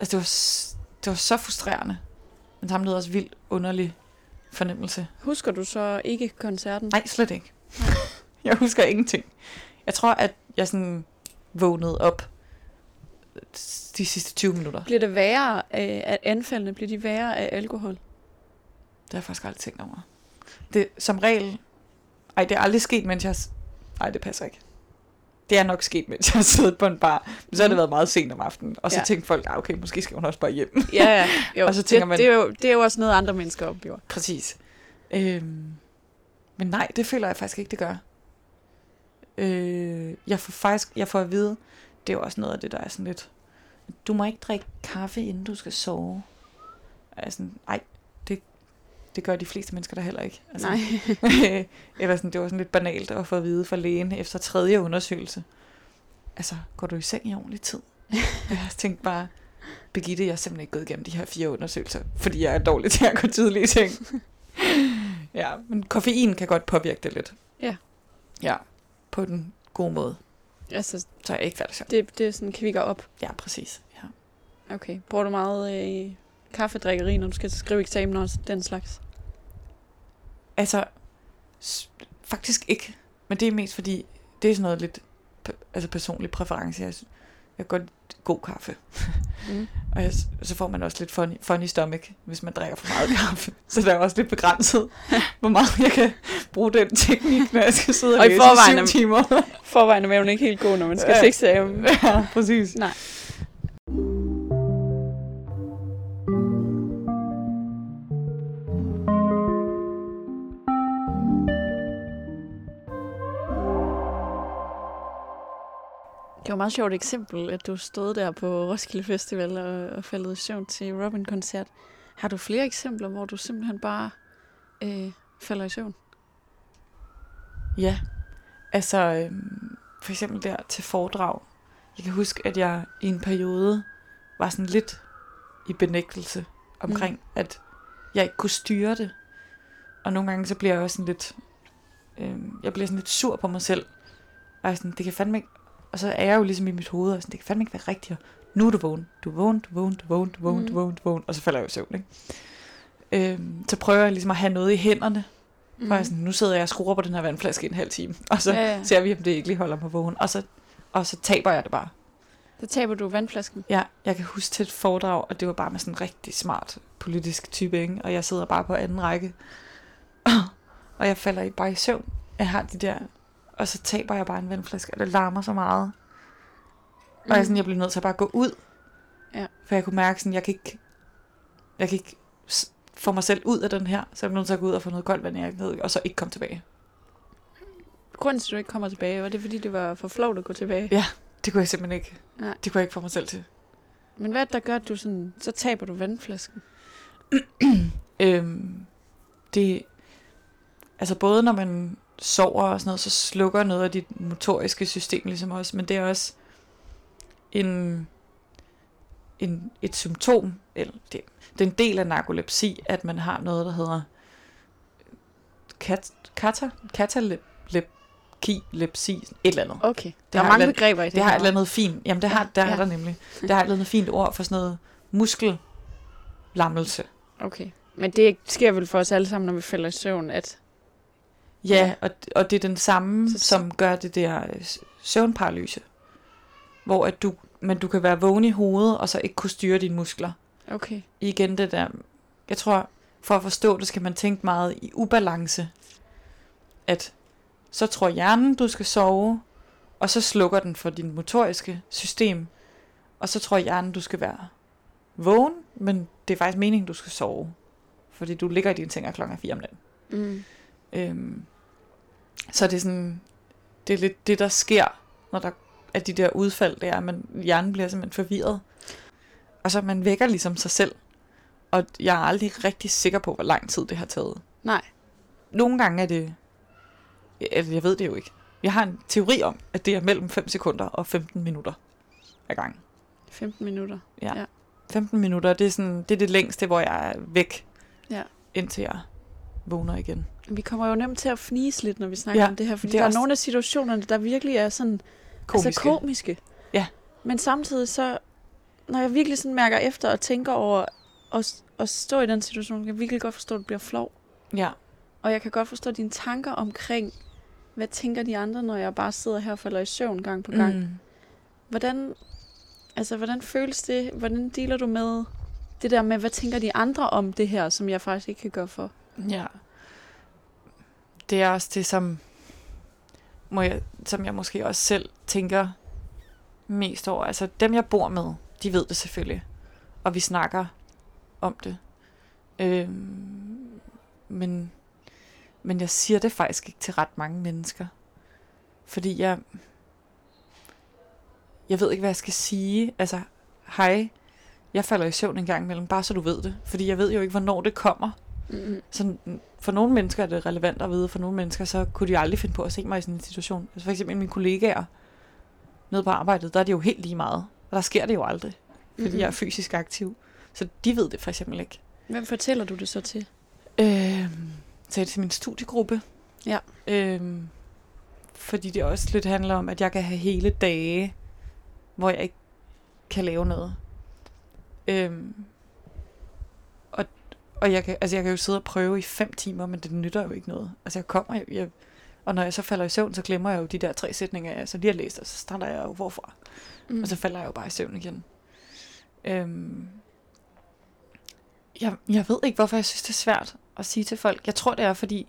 Altså, det var, det var så frustrerende, men samtidig også vildt underlig fornemmelse. Husker du så ikke koncerten? Nej, slet ikke. jeg husker ingenting. Jeg tror, at jeg sådan vågnede op de sidste 20 minutter. Bliver det værre af at anfaldene? Bliver de værre af alkohol? Det har jeg faktisk aldrig tænkt over. Det som regel... Ej, det er aldrig sket, mens jeg... Nej, det passer ikke. Det er nok sket, mens jeg har siddet på en bar. Men så har det Mhm. været meget sent om aftenen. Og så ja. tænkte folk, ah, okay, måske skal hun også bare hjem. Ja, ja. Jo, *laughs* Og så tænker det, man- det, er jo, det er jo også noget, andre mennesker oplever. Præcis. Øhm, men nej, det føler jeg faktisk ikke, det gør. Øh, jeg får faktisk, jeg får at vide, det er jo også noget af det, der er sådan lidt, du må ikke drikke kaffe, inden du skal sove. Og jeg er sådan, ej, det, gør de fleste mennesker der heller ikke. Altså, Nej. *laughs* Eller sådan, det var sådan lidt banalt at få at vide fra lægen efter tredje undersøgelse. Altså, går du i seng i ordentlig tid? *laughs* jeg tænkte bare, Birgitte, jeg er simpelthen ikke gået igennem de her fire undersøgelser, fordi jeg er dårlig til at gå tidligt i seng. *laughs* Ja, men koffein kan godt påvirke det lidt. Ja. Ja, på den gode måde. Altså, Så er jeg ikke færdig. det, det er sådan kvikker op. Ja, præcis. Ja. Okay. Bruger du meget øh, kaffedrikkeri, når du skal skrive eksamener og den slags? Altså, faktisk ikke. Men det er mest fordi, det er sådan noget lidt altså personlig præference. Jeg, jeg kan godt god kaffe. Mm. *laughs* Og jeg, så får man også lidt funny, funny stomach, hvis man drikker for meget kaffe. *laughs* Så der er også lidt begrænset, *laughs* hvor meget jeg kan bruge den teknik, når jeg skal sidde og, Og i læse i syv timer. Forvejen er maven ikke helt god, når man skal Ja. eksamen. ja, præcis. Nej. Var et meget sjovt eksempel, at du stod der på Roskilde Festival og, og faldet i søvn til Robin-koncert. Har du flere eksempler, hvor du simpelthen bare øh, falder i søvn? Ja, altså øhm, for eksempel der til foredrag. Jeg kan huske, at jeg i en periode var sådan lidt i benægtelse omkring, mm. at jeg ikke kunne styre det. Og nogle gange så bliver jeg også sådan lidt, øhm, jeg bliver sådan lidt sur på mig selv. Og jeg sådan, det kan fandme ikke, og så er jeg jo ligesom i mit hoved, og sådan, det kan fandme ikke være rigtigt. Og nu er du vågen, du er vågen, du er vågen, du er vågen, du er vågen, Mm. du er vågen, du er vågen, og så falder jeg i søvn, ikke? Øhm, så prøver jeg ligesom at have noget i hænderne, Mm. Og jeg er sådan, nu sidder jeg og skruer på den her vandflaske i en halv time, og så ja. ja. ser vi, om det ikke lige holder mig vågen, og så, og så taber jeg det bare. Så taber du vandflasken. Ja, jeg kan huske til et foredrag, og det var bare med sådan en rigtig smart politisk type, ikke? og jeg sidder bare på anden række, og jeg falder i bare i søvn. Jeg har de der, og så taber jeg bare en vandflaske, og det larmer så meget. Og jeg, er sådan, jeg blev nødt til at bare gå ud. Ja. For jeg kunne mærke, sådan, jeg kan ikke, jeg kan ikke få mig selv ud af den her, så jeg blev nødt til at gå ud og få noget koldt vand i ned, og så ikke komme tilbage. Grunden til, at du ikke kommer tilbage, var det, fordi det var for flot at gå tilbage? Ja. Det kunne jeg simpelthen ikke. Nej. Det kunne jeg ikke få mig selv til. Men hvad er det, der gør, at du sådan, så taber du vandflasken? *clears throat* Øhm, det, altså både når man sover og sådan noget, så slukker noget af dit motoriske system ligesom også, men det er også en, en, et symptom, eller det, det er en del af narkolepsi, at man har noget, der hedder kat, kata, katalepsi, lepsi, et eller andet. Okay. Der er mange et eller begreber i det Det har et eller andet fint, jamen det har, der ja. er der nemlig, der har et eller andet fint ord for sådan noget muskellammelse. Okay. Men det sker vel for os alle sammen, når vi falder i søvn, at... Ja, og, og det er den samme, Så- som gør det der øh, søvnparalyse. Hvor at du, men du kan være vågen i hovedet, og så ikke kunne styre dine muskler. Okay. Igen det der, jeg tror, for at forstå det, skal man tænke meget i ubalance. At så tror hjernen, du skal sove, og så slukker den for din motoriske system. Og så tror hjernen, du skal være vågen, men det er faktisk meningen, du skal sove. Fordi du ligger i din seng klokken 4 om natten. Mm. Øhm, så det er sådan, det er lidt det, der sker, når der er de der udfald, det er, at man, hjernen bliver simpelthen forvirret. Og så man vækker ligesom sig selv. Og jeg er aldrig rigtig sikker på, hvor lang tid det har taget. Nej. Nogle gange er det, altså jeg ved det jo ikke. Jeg har en teori om, at det er mellem 5 sekunder og 15 minutter ad gang. 15 minutter. 15 minutter, det er, sådan, det er det længste, hvor jeg er væk, Ja. indtil jeg vågner igen. Vi kommer jo nemt til at fnise lidt, når vi snakker Ja, om det her, fordi det er der er også- nogle af situationerne, der virkelig er sådan Komiske. Altså komiske. Ja. Men samtidig så, når jeg virkelig sådan mærker efter og tænker over at, at stå i den situation, kan jeg virkelig godt forstå, at du bliver flov. ja. Og jeg kan godt forstå dine tanker omkring, hvad tænker de andre, når jeg bare sidder her og falder i søvn gang på gang. Mm. Hvordan, altså, hvordan føles det? Hvordan dealer du med det der med, hvad tænker de andre om det her, som jeg faktisk ikke kan gøre for? Ja. Det er også det, som, må jeg, som jeg måske også selv tænker mest over. Altså dem, jeg bor med, de ved det selvfølgelig. Og vi snakker om det. Øhm, men, men jeg siger det faktisk ikke til ret mange mennesker. Fordi jeg... Jeg ved ikke, hvad jeg skal sige. Altså, hej, jeg falder i søvn en gang imellem, bare så du ved det. Fordi jeg ved jo ikke, hvornår det kommer. Mm-hmm. Så for nogle mennesker er det relevant at vide, for nogle mennesker, så kunne de aldrig finde på at se mig i sådan en situation. Altså for eksempel mine kollegaer nede på arbejdet, der er det jo helt lige meget. Og der sker det jo aldrig, fordi Mhm. jeg er fysisk aktiv. Så de ved det for eksempel ikke. Hvem fortæller du det så til? Øh, det til min studiegruppe. Ja. Øhm, fordi det også lidt handler om, at jeg kan have hele dage, hvor jeg ikke kan lave noget. Øhm, og jeg, kan, altså jeg kan jo sidde og prøve i fem timer, men det nytter jo ikke noget. Altså jeg kommer, jeg, jeg, og når jeg så falder i søvn, så glemmer jeg jo de der tre sætninger, jeg så lige har læst, og så starter jeg jo hvorfra. Mm. Og så falder jeg jo bare i søvn igen. Øhm, jeg, jeg ved ikke, hvorfor jeg synes, det er svært at sige til folk. Jeg tror, det er fordi,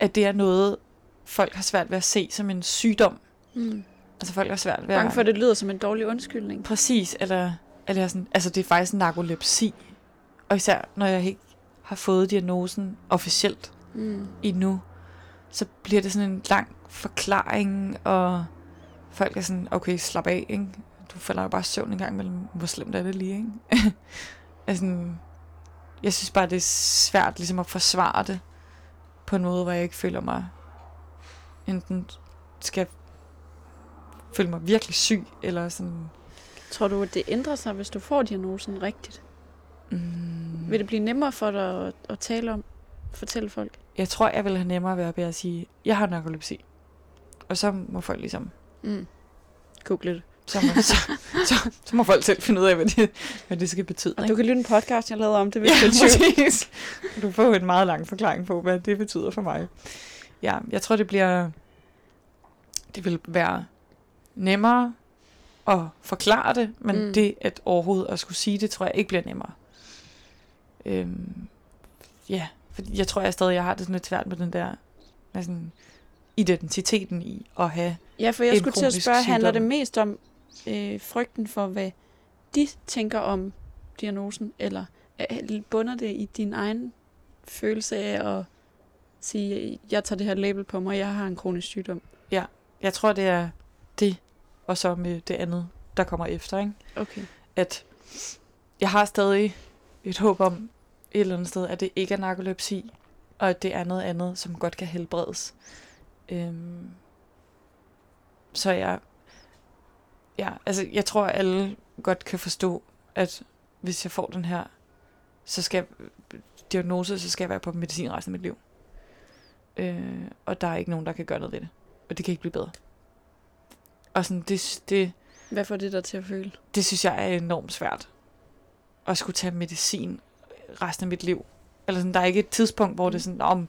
at det er noget, folk har svært ved at se som en sygdom. Mm. Altså folk har svært ved Bange at... for, at det lyder som en dårlig undskyldning. Præcis, eller, eller sådan, altså det er faktisk narkolepsi. Og især når jeg ikke har fået diagnosen officielt Mm. endnu, så bliver det sådan en lang forklaring, og folk er sådan, okay, slap af, ikke? Du falder jo bare søvn en gang imellem. Hvor slemt er det lige, ikke? *laughs* altså, jeg synes bare, det er svært ligesom at forsvare det på en måde, hvor jeg ikke føler mig enten skal føle mig virkelig syg, eller sådan... Tror du, at det ændrer sig, hvis du får diagnosen rigtigt? Mm, Vil det blive nemmere for dig at, at tale om, fortælle folk? jeg tror, jeg vil have nemmere ved at sige, jeg har narkolepsi. Og så må folk ligesom Mm. Google det. Så må, så, så, så må folk selv finde ud af, hvad det, hvad det skal betyde. Og du kan lytte en podcast, jeg lavede om det, hvis ja, du præcis. Du får en meget lang forklaring på, hvad det betyder for mig. Ja, jeg tror, det bliver... Det vil være nemmere at forklare det, men mm. det at overhovedet at skulle sige det, tror jeg ikke bliver nemmere. Øhm, ja, fordi jeg tror jeg stadig, jeg har det sådan lidt svært med den der med sådan, identiteten i at have Ja, for jeg skulle til at spørge, handler det sygdom. mest om øh, frygten for, hvad de tænker om diagnosen, eller øh, bunder det i din egen følelse af at sige, jeg tager det her label på mig, jeg har en kronisk sygdom? Jeg tror, det er det, og så med det andet, der kommer efter, ikke? Okay. At jeg har stadig et håb om et eller andet sted, at det ikke er narkolepsi, og at det er noget andet, som godt kan helbredes. Øhm, så jeg, ja, altså jeg tror, at alle godt kan forstå, at hvis jeg får den her, så skal jeg, diagnose, så skal jeg være på medicin resten af mit liv. Øh, og der er ikke nogen, der kan gøre noget ved det. Og det kan ikke blive bedre. Og sådan, det, det, Hvad får det der til at føle? det synes jeg er enormt svært. At skulle tage medicin resten af mit liv. Eller sådan, der er ikke et tidspunkt, hvor det er sådan, om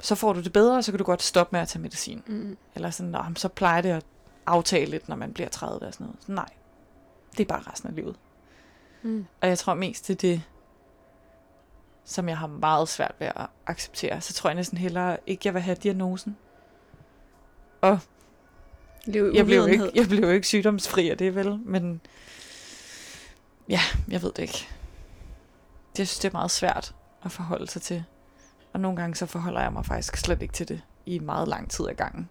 så får du det bedre, så kan du godt stoppe med at tage medicin. Mm. Eller sådan, om så plejer det at aftale lidt, når man bliver 30 og sådan noget. Så nej, det er bare resten af livet. Mm. Og jeg tror mest, er det, som jeg har meget svært ved at acceptere. Så tror jeg næsten hellere ikke, jeg vil have diagnosen. Og Lev i jeg blev, ikke, jeg blev ikke sygdomsfri af det, vel? Men ja, jeg ved det ikke. Jeg synes, det er meget svært at forholde sig til. Og nogle gange så forholder jeg mig faktisk slet ikke til det i meget lang tid ad gangen.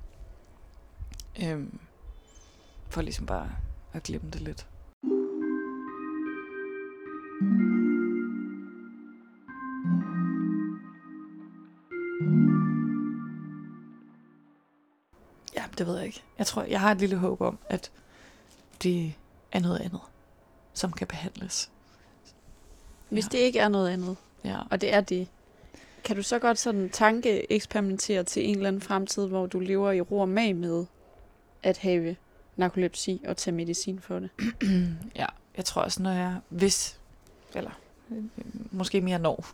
Øhm, for ligesom bare at glemme det lidt. Ja, det ved jeg ikke. Jeg tror, jeg har et lille håb om, at det er noget andet, som kan behandles. Hvis Ja. det ikke er noget andet, Ja. og det er det, kan du så godt sådan tanke eksperimentere til en eller anden fremtid, hvor du lever i ro og mag med at have narkolepsi og tage medicin for det? *clears throat* ja, jeg tror også, når jeg, hvis, eller øh, måske mere når,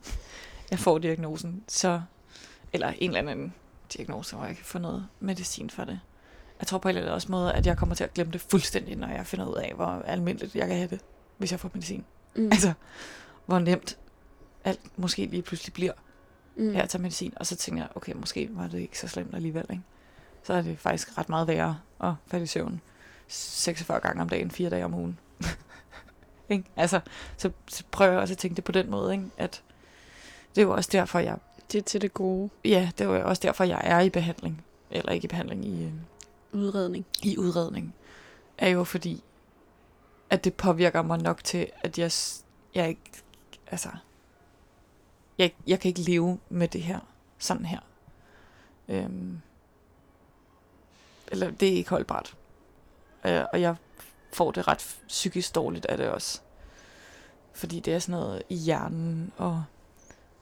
jeg får diagnosen, så, eller en eller anden diagnose, hvor jeg kan få noget medicin for det. Jeg tror på en eller anden også måde, at jeg kommer til at glemme det fuldstændig, når jeg finder ud af, hvor almindeligt jeg kan have det, hvis jeg får medicin. Mm. Altså, hvor nemt alt måske lige pludselig bliver. mm. af at tage medicin, og så tænker jeg, okay, måske var det ikke så slemt alligevel, ikke? Så er det faktisk ret meget værre at falde i søvn 46 gange om dagen, fire dage om ugen. *laughs* ikke? Altså, så, så prøver jeg også at tænke det på den måde, ikke? At det er jo også derfor, jeg, Det er til det gode ja, det er jo også derfor, jeg er i behandling, eller ikke i behandling, i, øh, udredning. i udredning, er jo fordi, at det påvirker mig nok til, at jeg, jeg ikke, altså, jeg, jeg kan ikke leve med det her, sådan her. Øhm, eller det er ikke holdbart. Øh, og jeg får det ret psykisk dårligt af det også. Fordi det er sådan noget i hjernen, og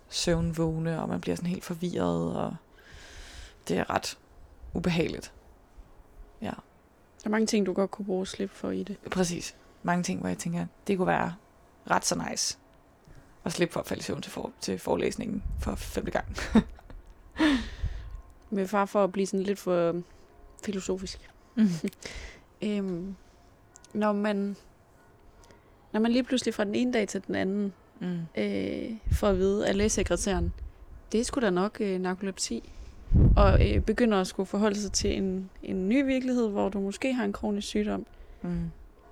søvnvågne, og man bliver sådan helt forvirret, og det er ret ubehageligt. Ja, Der er mange ting, du godt kunne bruge slip for i det. præcis. Mange ting, hvor jeg tænker, det kunne være ret så nice at slippe for at falde i søvn til, for, til forelæsningen for femte gang. *laughs* Med far for at blive sådan lidt for filosofisk. Mm. *laughs* Øhm, når man når man lige pludselig fra den ene dag til den anden Mm. øh, får at vide af lægesekretæren, det er sgu da nok øh, narkolepsi, og øh, begynder at skulle forholde sig til en, en ny virkelighed, hvor du måske har en kronisk sygdom. Mm.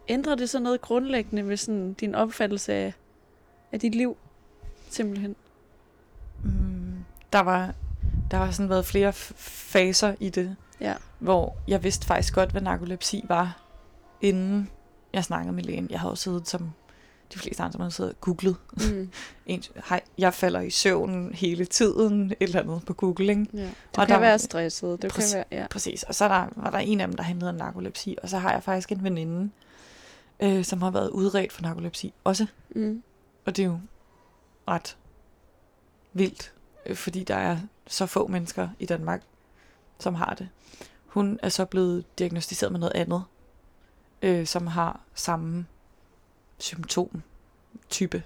Ændrer det så noget grundlæggende ved sådan din opfattelse af, af dit liv, simpelthen? Mm. Der var der har sådan været flere faser i det, Ja. hvor jeg vidste faktisk godt, hvad narkolepsi var, inden jeg snakkede med lægen. Jeg havde jo siddet som de fleste andre, man siddet og googlet. Mm. *laughs* En, hej, jeg falder i søvn hele tiden, et eller andet på Google, ikke? ja. Du Og kan der- være stresset. Du Præcis. kan være, ja. Præcis. Og så er der, var der en af dem, der handlede om narkolepsi, og så har jeg faktisk en veninde, øh, som har været udredt for narkolepsi også. Mm. Og det er jo ret vildt, øh, fordi der er så få mennesker i Danmark, som har det. Hun er så blevet diagnostiseret med noget andet, øh, som har samme symptomtype.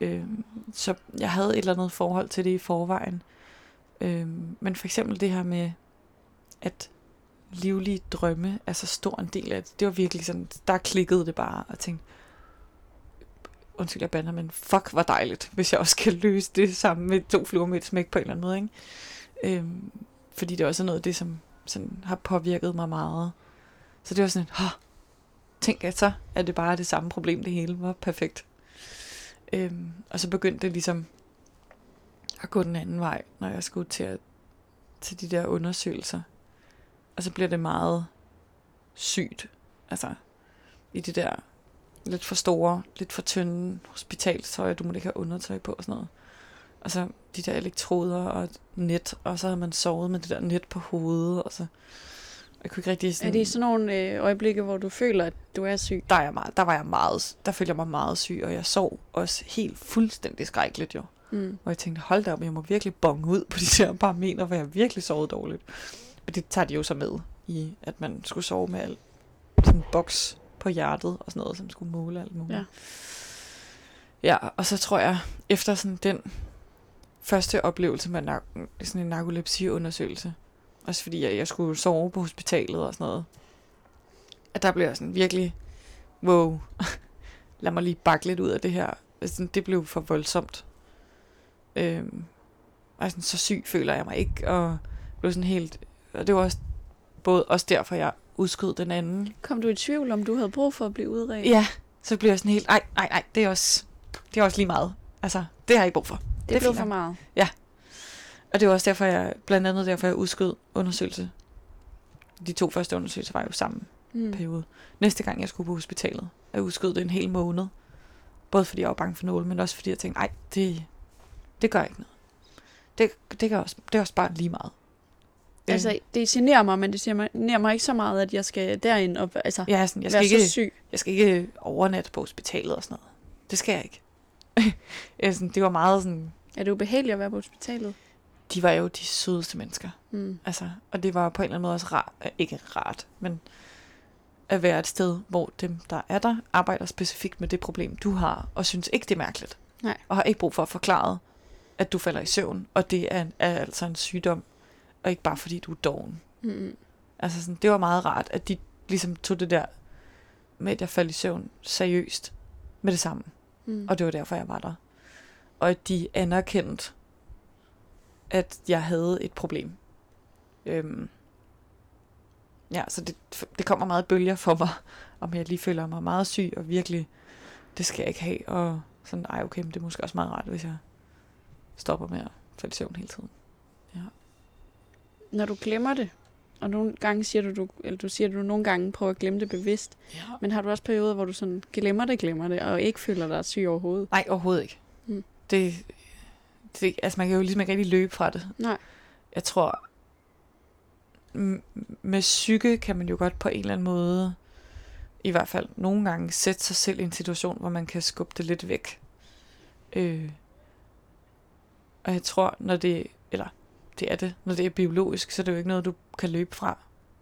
Øh, så jeg havde et eller andet forhold til det i forvejen. Øh, men for eksempel det her med, at livlige drømme er så stor en del af det. Det var virkelig sådan, der klikkede det bare, og tænkte, undskyld, jeg bander, men fuck, hvor dejligt, hvis jeg også kan løse det sammen med to fluer med et smæk på en eller anden måde, ikke? Øhm, fordi det er også noget af det, som sådan, har påvirket mig meget. Så det var sådan Hå, tænk at så er det bare det samme problem, det hele var perfekt. Øhm, og så begyndte det ligesom at gå den anden vej, når jeg skulle til, at, til de der undersøgelser. Og så bliver det meget sygt. Altså, i det der lidt for store, lidt for tynde hospitalstøj, du må ikke have undertøj på og sådan noget. Og så de der elektroder og et net, og så har man sovet med det der net på hovedet, og så... Jeg kunne ikke rigtig sådan... Er det sådan nogle øh, øjeblikke, hvor du føler, at du er syg? der, er jeg meget, der var jeg meget, der følte jeg mig meget syg, og jeg sov også helt fuldstændig skrækkeligt jo. Mm. Og jeg tænkte, hold da op, jeg må virkelig bonge ud på de der parametre, hvor jeg virkelig sovede dårligt. Det tager de jo så med i, at man skulle sove med alt sådan en boks på hjertet og sådan noget, som skulle måle alt muligt. Ja. ja, og så tror jeg, efter sådan den første oplevelse med nar- sådan en narkolepsiundersøgelse, også fordi jeg, jeg skulle sove på hospitalet og sådan noget, at der blev jeg sådan virkelig, wow, *laughs* lad mig lige bakke lidt ud af det her. Altså, det blev for voldsomt. Øhm, og sådan, så syg føler jeg mig ikke, og blev sådan helt, og det var også, både også derfor, jeg udskød den anden. Kom du i tvivl, om du havde brug for at blive udredt? Ja, så blev jeg sådan helt, ej, ej, ej, det er også, det er også lige meget. Altså, det har jeg ikke brug for. det, det blev for meget. Og det var også derfor, jeg, blandt andet derfor, jeg udskød undersøgelse. De to første undersøgelser var jo samme Mm. periode. Næste gang, jeg skulle på hospitalet, jeg udskød det en hel måned. Både fordi jeg var bange for nåle, men også fordi jeg tænkte, nej, det, det gør ikke noget. Det, det, gør også, det er også bare lige meget. Altså, det generer mig, men det generer mig ikke så meget, at jeg skal derind og altså, er sådan, jeg, være skal så ikke, syg. jeg skal ikke overnatte på hospitalet og sådan noget. Det skal jeg ikke. *laughs* Sådan, det var meget sådan, Er det ubehageligt at være på hospitalet? de var jo de sødeste mennesker. Mm. Altså, og det var på en eller anden måde også rart, øh, ikke rart, men at være et sted, hvor dem, der er der, arbejder specifikt med det problem, du har, og synes ikke, det er mærkeligt. Nej. Og har ikke brug for at forklare, at du falder i søvn, og det er, er altså en sygdom, og ikke bare fordi du er doven. Mm. Altså sådan, det var meget rart, at de ligesom tog det der med, at jeg faldt i søvn seriøst med det samme. Mm. Og det var derfor, jeg var der. Og at de anerkendte, at jeg havde et problem. Øhm, ja, så det, det kommer meget bølger for mig, om jeg lige føler mig meget syg, og virkelig, det skal jeg ikke have. Og sådan, ej okay, men det er måske også meget rart, hvis jeg stopper med at falde i søvn hele tiden. Når du glemmer det, og nogle gange siger du, du, eller du siger, du nogle gange prøver at glemme det bevidst, Ja. men har du også perioder, hvor du sådan glemmer det, glemmer det, og ikke føler dig syg overhovedet? Nej, overhovedet ikke. Mm. Det, det, altså man kan jo ligesom ikke rigtig løbe fra det. Nej. Jeg tror, med psyke kan man jo godt på en eller anden måde, i hvert fald nogle gange, sætte sig selv i en situation, hvor man kan skubbe det lidt væk. Øh, Og jeg tror, når det, eller det er det, når det er biologisk, så er det jo ikke noget, du kan løbe fra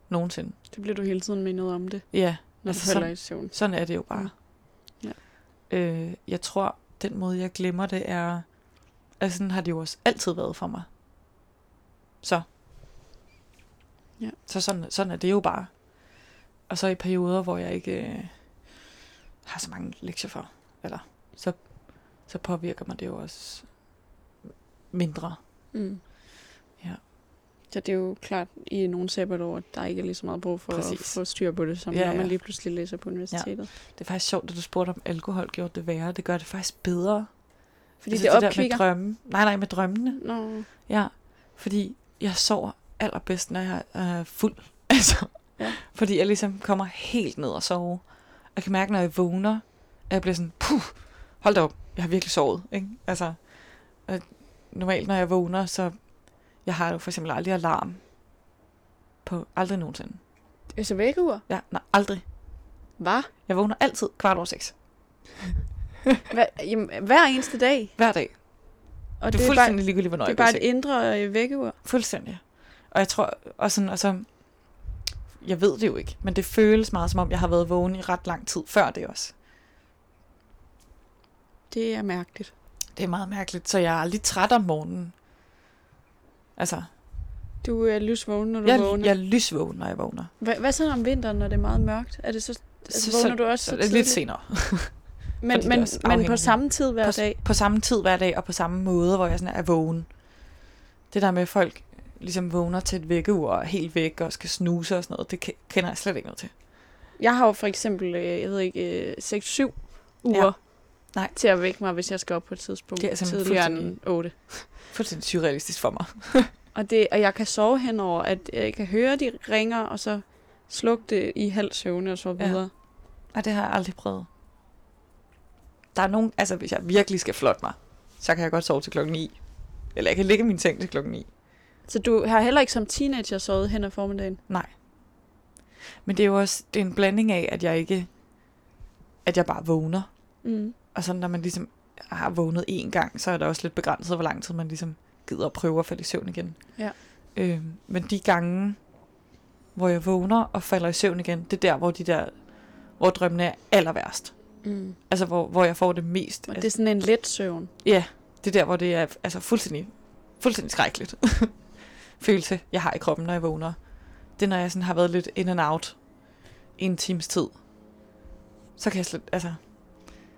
nogensinde. Det bliver du hele tiden mindet om det, Ja, når Altså, du sådan- i søvn. sådan er det jo bare. Mm. Øh, jeg tror, den måde, jeg glemmer det, er... Altså, sådan har det jo også altid været for mig. Så. Ja. Så sådan, sådan er det jo bare. Og så i perioder, hvor jeg ikke øh, har så mange lektier for, eller så, så påvirker mig det jo også mindre. Mm. Ja. Det er jo klart i nogle sabbatår, at der ikke er lige så meget brug for Præcis. at få styr på det, som Ja, ja, når man ja. lige pludselig læser på universitetet. Det er faktisk sjovt, at du spurgte, om alkohol gjorde det værre. Det gør det faktisk bedre. Fordi altså, det der med opkvikker. drømme. Nej, nej, med drømmene. Nå, Ja, fordi jeg sover allerbedst, når jeg er fuld. *laughs* Altså, Ja. fordi jeg ligesom kommer helt ned og sove. Jeg kan mærke, når jeg vågner, at jeg bliver sådan, puh, hold da op, jeg har virkelig sovet. Ikke? Altså, øh, normalt, når jeg vågner, så jeg har jo for eksempel aldrig alarm. På aldrig nogensinde. altså vækkeur? Ja, nej, aldrig. Hvad? Jeg vågner altid kvart over seks. *laughs* Hver, jamen, hver eneste dag? Hver dag. Og det er bare, fuldstændig ligegyldigt, hvornår det er bare et indre øh, vækkeur? Fuldstændig. Og jeg tror, og sådan, og så, jeg ved det jo ikke, men det føles meget som om, jeg har været vågen i ret lang tid før det også. Det er mærkeligt. Det er meget mærkeligt, så jeg er lidt træt om morgenen. Altså, Du er lysvågen, når du jeg, vågner. jeg er lysvågen, når jeg vågner. Hvad, hvad så om vinteren, når det er meget mørkt? Er det så, altså, vågner du også så, så lidt tidligt? senere. *laughs* Men, men, men på samme tid hver på, dag? på samme tid hver dag, og på samme måde, hvor jeg sådan er vågen. Det der med, at folk ligesom vågner til et vækkeur og er helt væk og skal snuse og sådan noget, det ke- kender jeg slet ikke noget til. Jeg har jo for eksempel, øh, jeg ved ikke, øh, 6-7 uger Ja. Nej. til at vække mig, hvis jeg skal op på et tidspunkt Det er simpelthen tidligere end fuldstændig- 8. Fuldstændig surrealistisk for mig. *laughs* Og, det, og jeg kan sove henover, at jeg kan høre, de ringer, og så slukke det i halv søvne og så Ja. videre. Og det har jeg aldrig prøvet. Der er nogen, altså hvis jeg virkelig skal flotte mig, så kan jeg godt sove til klokken 9. Eller jeg kan ligge i min seng til klokken 9. Så du har heller ikke som teenager sovet hen ad formiddagen? Nej. Men det er jo også det er en blanding af, at jeg ikke, at jeg bare vågner. Mm. Og så når man ligesom har vågnet én gang, så er det også lidt begrænset, hvor lang tid man ligesom gider at prøve at falde i søvn igen. Ja. Øhm, men de gange, hvor jeg vågner og falder i søvn igen, det er der, hvor de der, hvor drømmene er aller værst. Mm. Altså, hvor, hvor jeg får det mest. Og det er sådan en let søvn. Ja, det er der, hvor det er altså fuldstændig, fuldstændig skrækkeligt *laughs* følelse, jeg har i kroppen, når jeg vågner. Det er, når jeg sådan har været lidt in and out i en times tid. Så kan jeg slet, altså...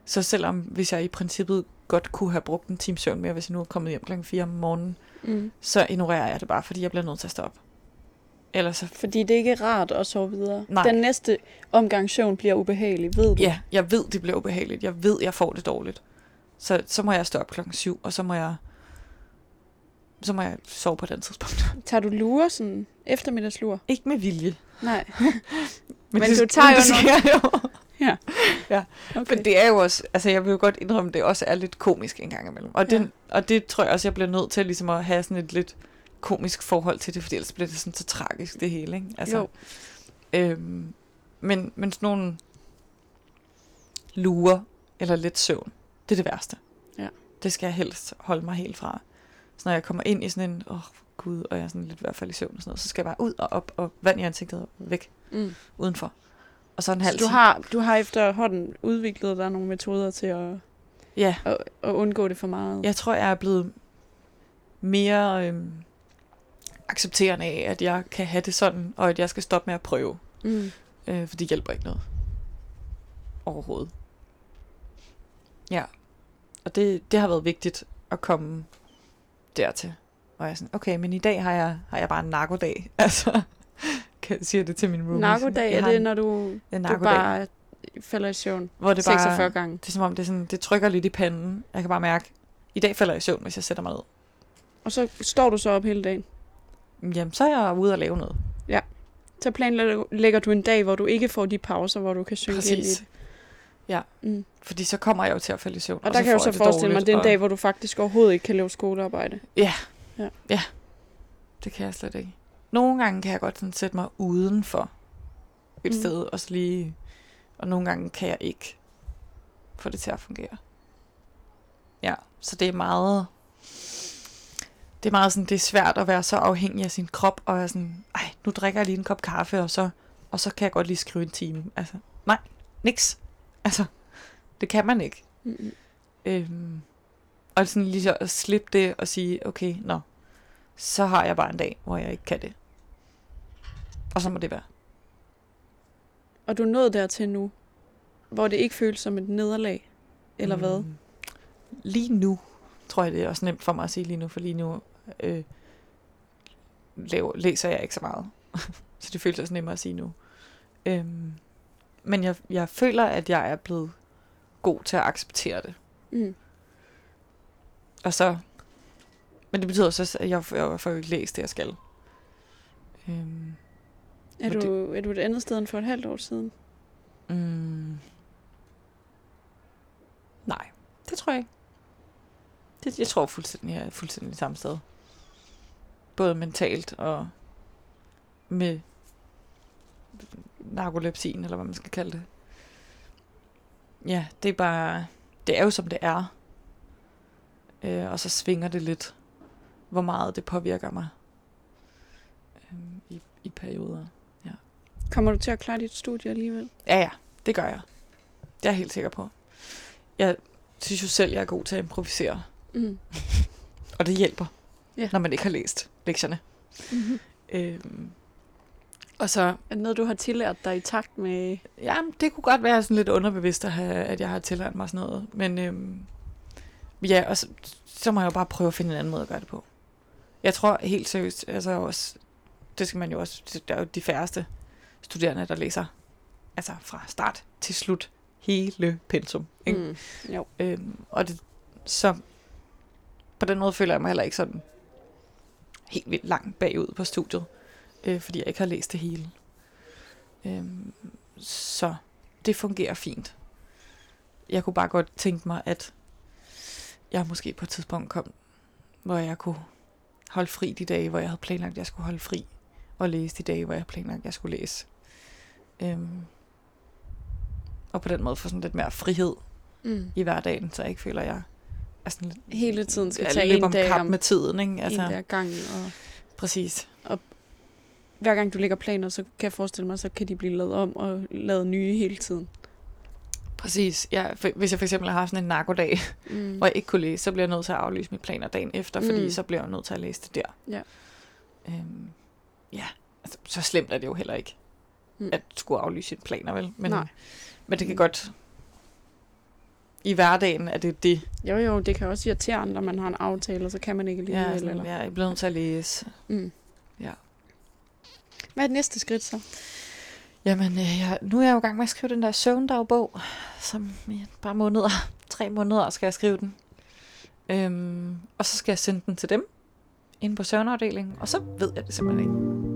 Så selvom, hvis jeg i princippet godt kunne have brugt en times søvn mere, hvis jeg nu er kommet hjem klokken 4 om morgenen, Mm. så ignorerer jeg det bare, fordi jeg bliver nødt til at stoppe. Ellers så... Fordi det er ikke rart at sove videre. Nej. Den næste omgang søvn bliver ubehagelig, ved du? Ja, jeg ved, det bliver ubehageligt. Jeg ved, jeg får det dårligt. Så, så må jeg stoppe klokken 7, og så må jeg... Så må jeg sove på den tidspunkt. Tager du lure, sådan eftermiddagslure? Ikke med vilje. Nej. *laughs* Men, Men du tager jo det sker jo. *laughs* Ja. ja. Okay. Men det er jo også, altså jeg vil jo godt indrømme, det også er lidt komisk en gang imellem. Og, Ja. den, og det tror jeg også, jeg bliver nødt til ligesom at have sådan et lidt komisk forhold til det, fordi ellers bliver det sådan så tragisk det hele, ikke? Altså, Jo. Øhm, men, men sådan nogle lurer eller lidt søvn, det er det værste. Ja. Det skal jeg helst holde mig helt fra. Så når jeg kommer ind i sådan en, åh oh, gud, og jeg er sådan lidt i hvert fald i søvn og sådan noget, så skal jeg bare ud og op og vand i ansigtet og væk Mm. udenfor. Og så en Så halv du time. har, du har efterhånden udviklet dig nogle metoder til at, Ja, at, at undgå det for meget. jeg tror, jeg er blevet mere øhm, accepterende af, at jeg kan have det sådan, og at jeg skal stoppe med at prøve. Mm. Øh, for det hjælper ikke noget. Overhovedet. Ja. Og det, det har været vigtigt at komme dertil. Og jeg er sådan, okay, men i dag har jeg, har jeg bare en narkodag. *laughs* Altså, kan jeg sige det til min roomie. Narkodag Jeg er det, når du, en du bare falder i søvn hvor det bare, 46 gange. det er som om, det, er sådan, det trykker lidt i panden. Jeg kan bare mærke, i dag falder jeg i søvn, hvis jeg sætter mig ned. Og så står du så op hele dagen. Jamen, så er jeg ude og lave noget. Så planlægger du en dag, hvor du ikke får de pauser, hvor du kan synge ind i det. Ja. Mm. Fordi så kommer jeg jo til at falde i søvn. Og der kan jeg jo så det forestille mig, dårligt, at det er en og- dag, hvor du faktisk overhovedet ikke kan lave skolearbejde. Det kan jeg slet ikke. Nogle gange kan jeg godt sådan sætte mig udenfor et Mm. mm. sted, og så lige... Og nogle gange kan jeg ikke få det til at fungere. Ja, så det er meget... det er meget sådan, det er svært at være så afhængig af sin krop, og være sådan, ej, nu drikker jeg lige en kop kaffe, og så, og så kan jeg godt lige skrive en time. Altså, nej, niks. Altså, det kan man ikke. Mm-hmm. Øhm, og sådan lige så at slippe det og sige, okay, nå, så har jeg bare en dag, hvor jeg ikke kan det. Og så må det være. Og du nået dertil nu, hvor det ikke føles som et nederlag, eller mm. hvad? Lige nu, tror jeg, det er også nemt for mig at sige lige nu, for lige nu øh, laver, læser jeg ikke så meget. *laughs* så det føles også nemmere at sige nu. Øhm, men jeg, jeg føler, at jeg er blevet god til at acceptere det. Mm. Og så... Men det betyder også, at jeg, jeg får jo ikke læst det, jeg skal. Øhm, Er du, er du et andet sted end for et halvt år siden? mm, nej, det tror jeg ikke. Det, jeg tror fuldstændig, jeg er fuldstændig samme sted. Både mentalt og med narkolepsien, eller hvad man skal kalde det. Ja, det er bare... Det er jo som det er. Øh, og så svinger det lidt, hvor meget det påvirker mig øh, i, i perioder. Kommer du til at klare dit studie alligevel? Ja, ja, det gør jeg. Det er jeg helt sikker på. Jeg synes jo selv, jeg er god til at improvisere. Mm. *laughs* Og det hjælper, Ja. når man ikke har læst lektierne. Mm-hmm. Øhm, og så, Er det noget, du har tillært dig i takt med... ja, det kunne godt være sådan lidt underbevidst, at, have, at jeg har tillært mig sådan noget. Men øhm, ja, og så, så må jeg jo bare prøve at finde en anden måde at gøre det på. Jeg tror helt seriøst, altså også, det skal man jo også, der er jo de færreste studerende, der læser altså fra start til slut hele pensum. Ikke? Mm. Jo. Øhm, og det, så på den måde føler jeg mig heller ikke sådan helt vildt langt bagud på studiet, øh, fordi jeg ikke har læst det hele. Øhm, så det fungerer fint. Jeg kunne bare godt tænke mig, at jeg måske på et tidspunkt kom, hvor jeg kunne holde fri de dage, hvor jeg havde planlagt, at jeg skulle holde fri, og læse de dage, hvor jeg havde planlagt, at jeg skulle læse. Øhm, og på den måde få sådan lidt mere frihed Mm. i hverdagen, så jeg ikke føler, at jeg er sådan lidt, Hele tiden skal tage en om dag om med tiden, ikke? altså. En der gang. Og præcis. hver gang du lægger planer, så kan jeg forestille mig, så kan de blive lavet om og lavet nye hele tiden. Præcis. Ja, for, hvis jeg for eksempel har haft sådan en narkodag, Mm. hvor jeg ikke kunne læse, så bliver jeg nødt til at aflyse mine planer dagen efter, fordi Mm. så bliver jeg nødt til at læse det der. Ja. Øhm, ja, altså, så slemt er det jo heller ikke, Mm. at skulle aflyse sine planer, vel? Men, Nej. men det kan godt... I hverdagen er det det. Jo, jo, det kan også irritere andre, man har en aftale, og så kan man ikke Ja, alligevel. sådan, eller... jeg er blevet nødt til at læse. Mm. Ja. Hvad er det næste skridt så? Jamen, øh, jeg, nu er jeg jo i gang med at skrive den der søvndagbog, som i et par måneder, *laughs* tre måneder skal jeg skrive den. Øhm, og så skal jeg sende den til dem, inde på søvnafdelingen, og så ved jeg det simpelthen ikke.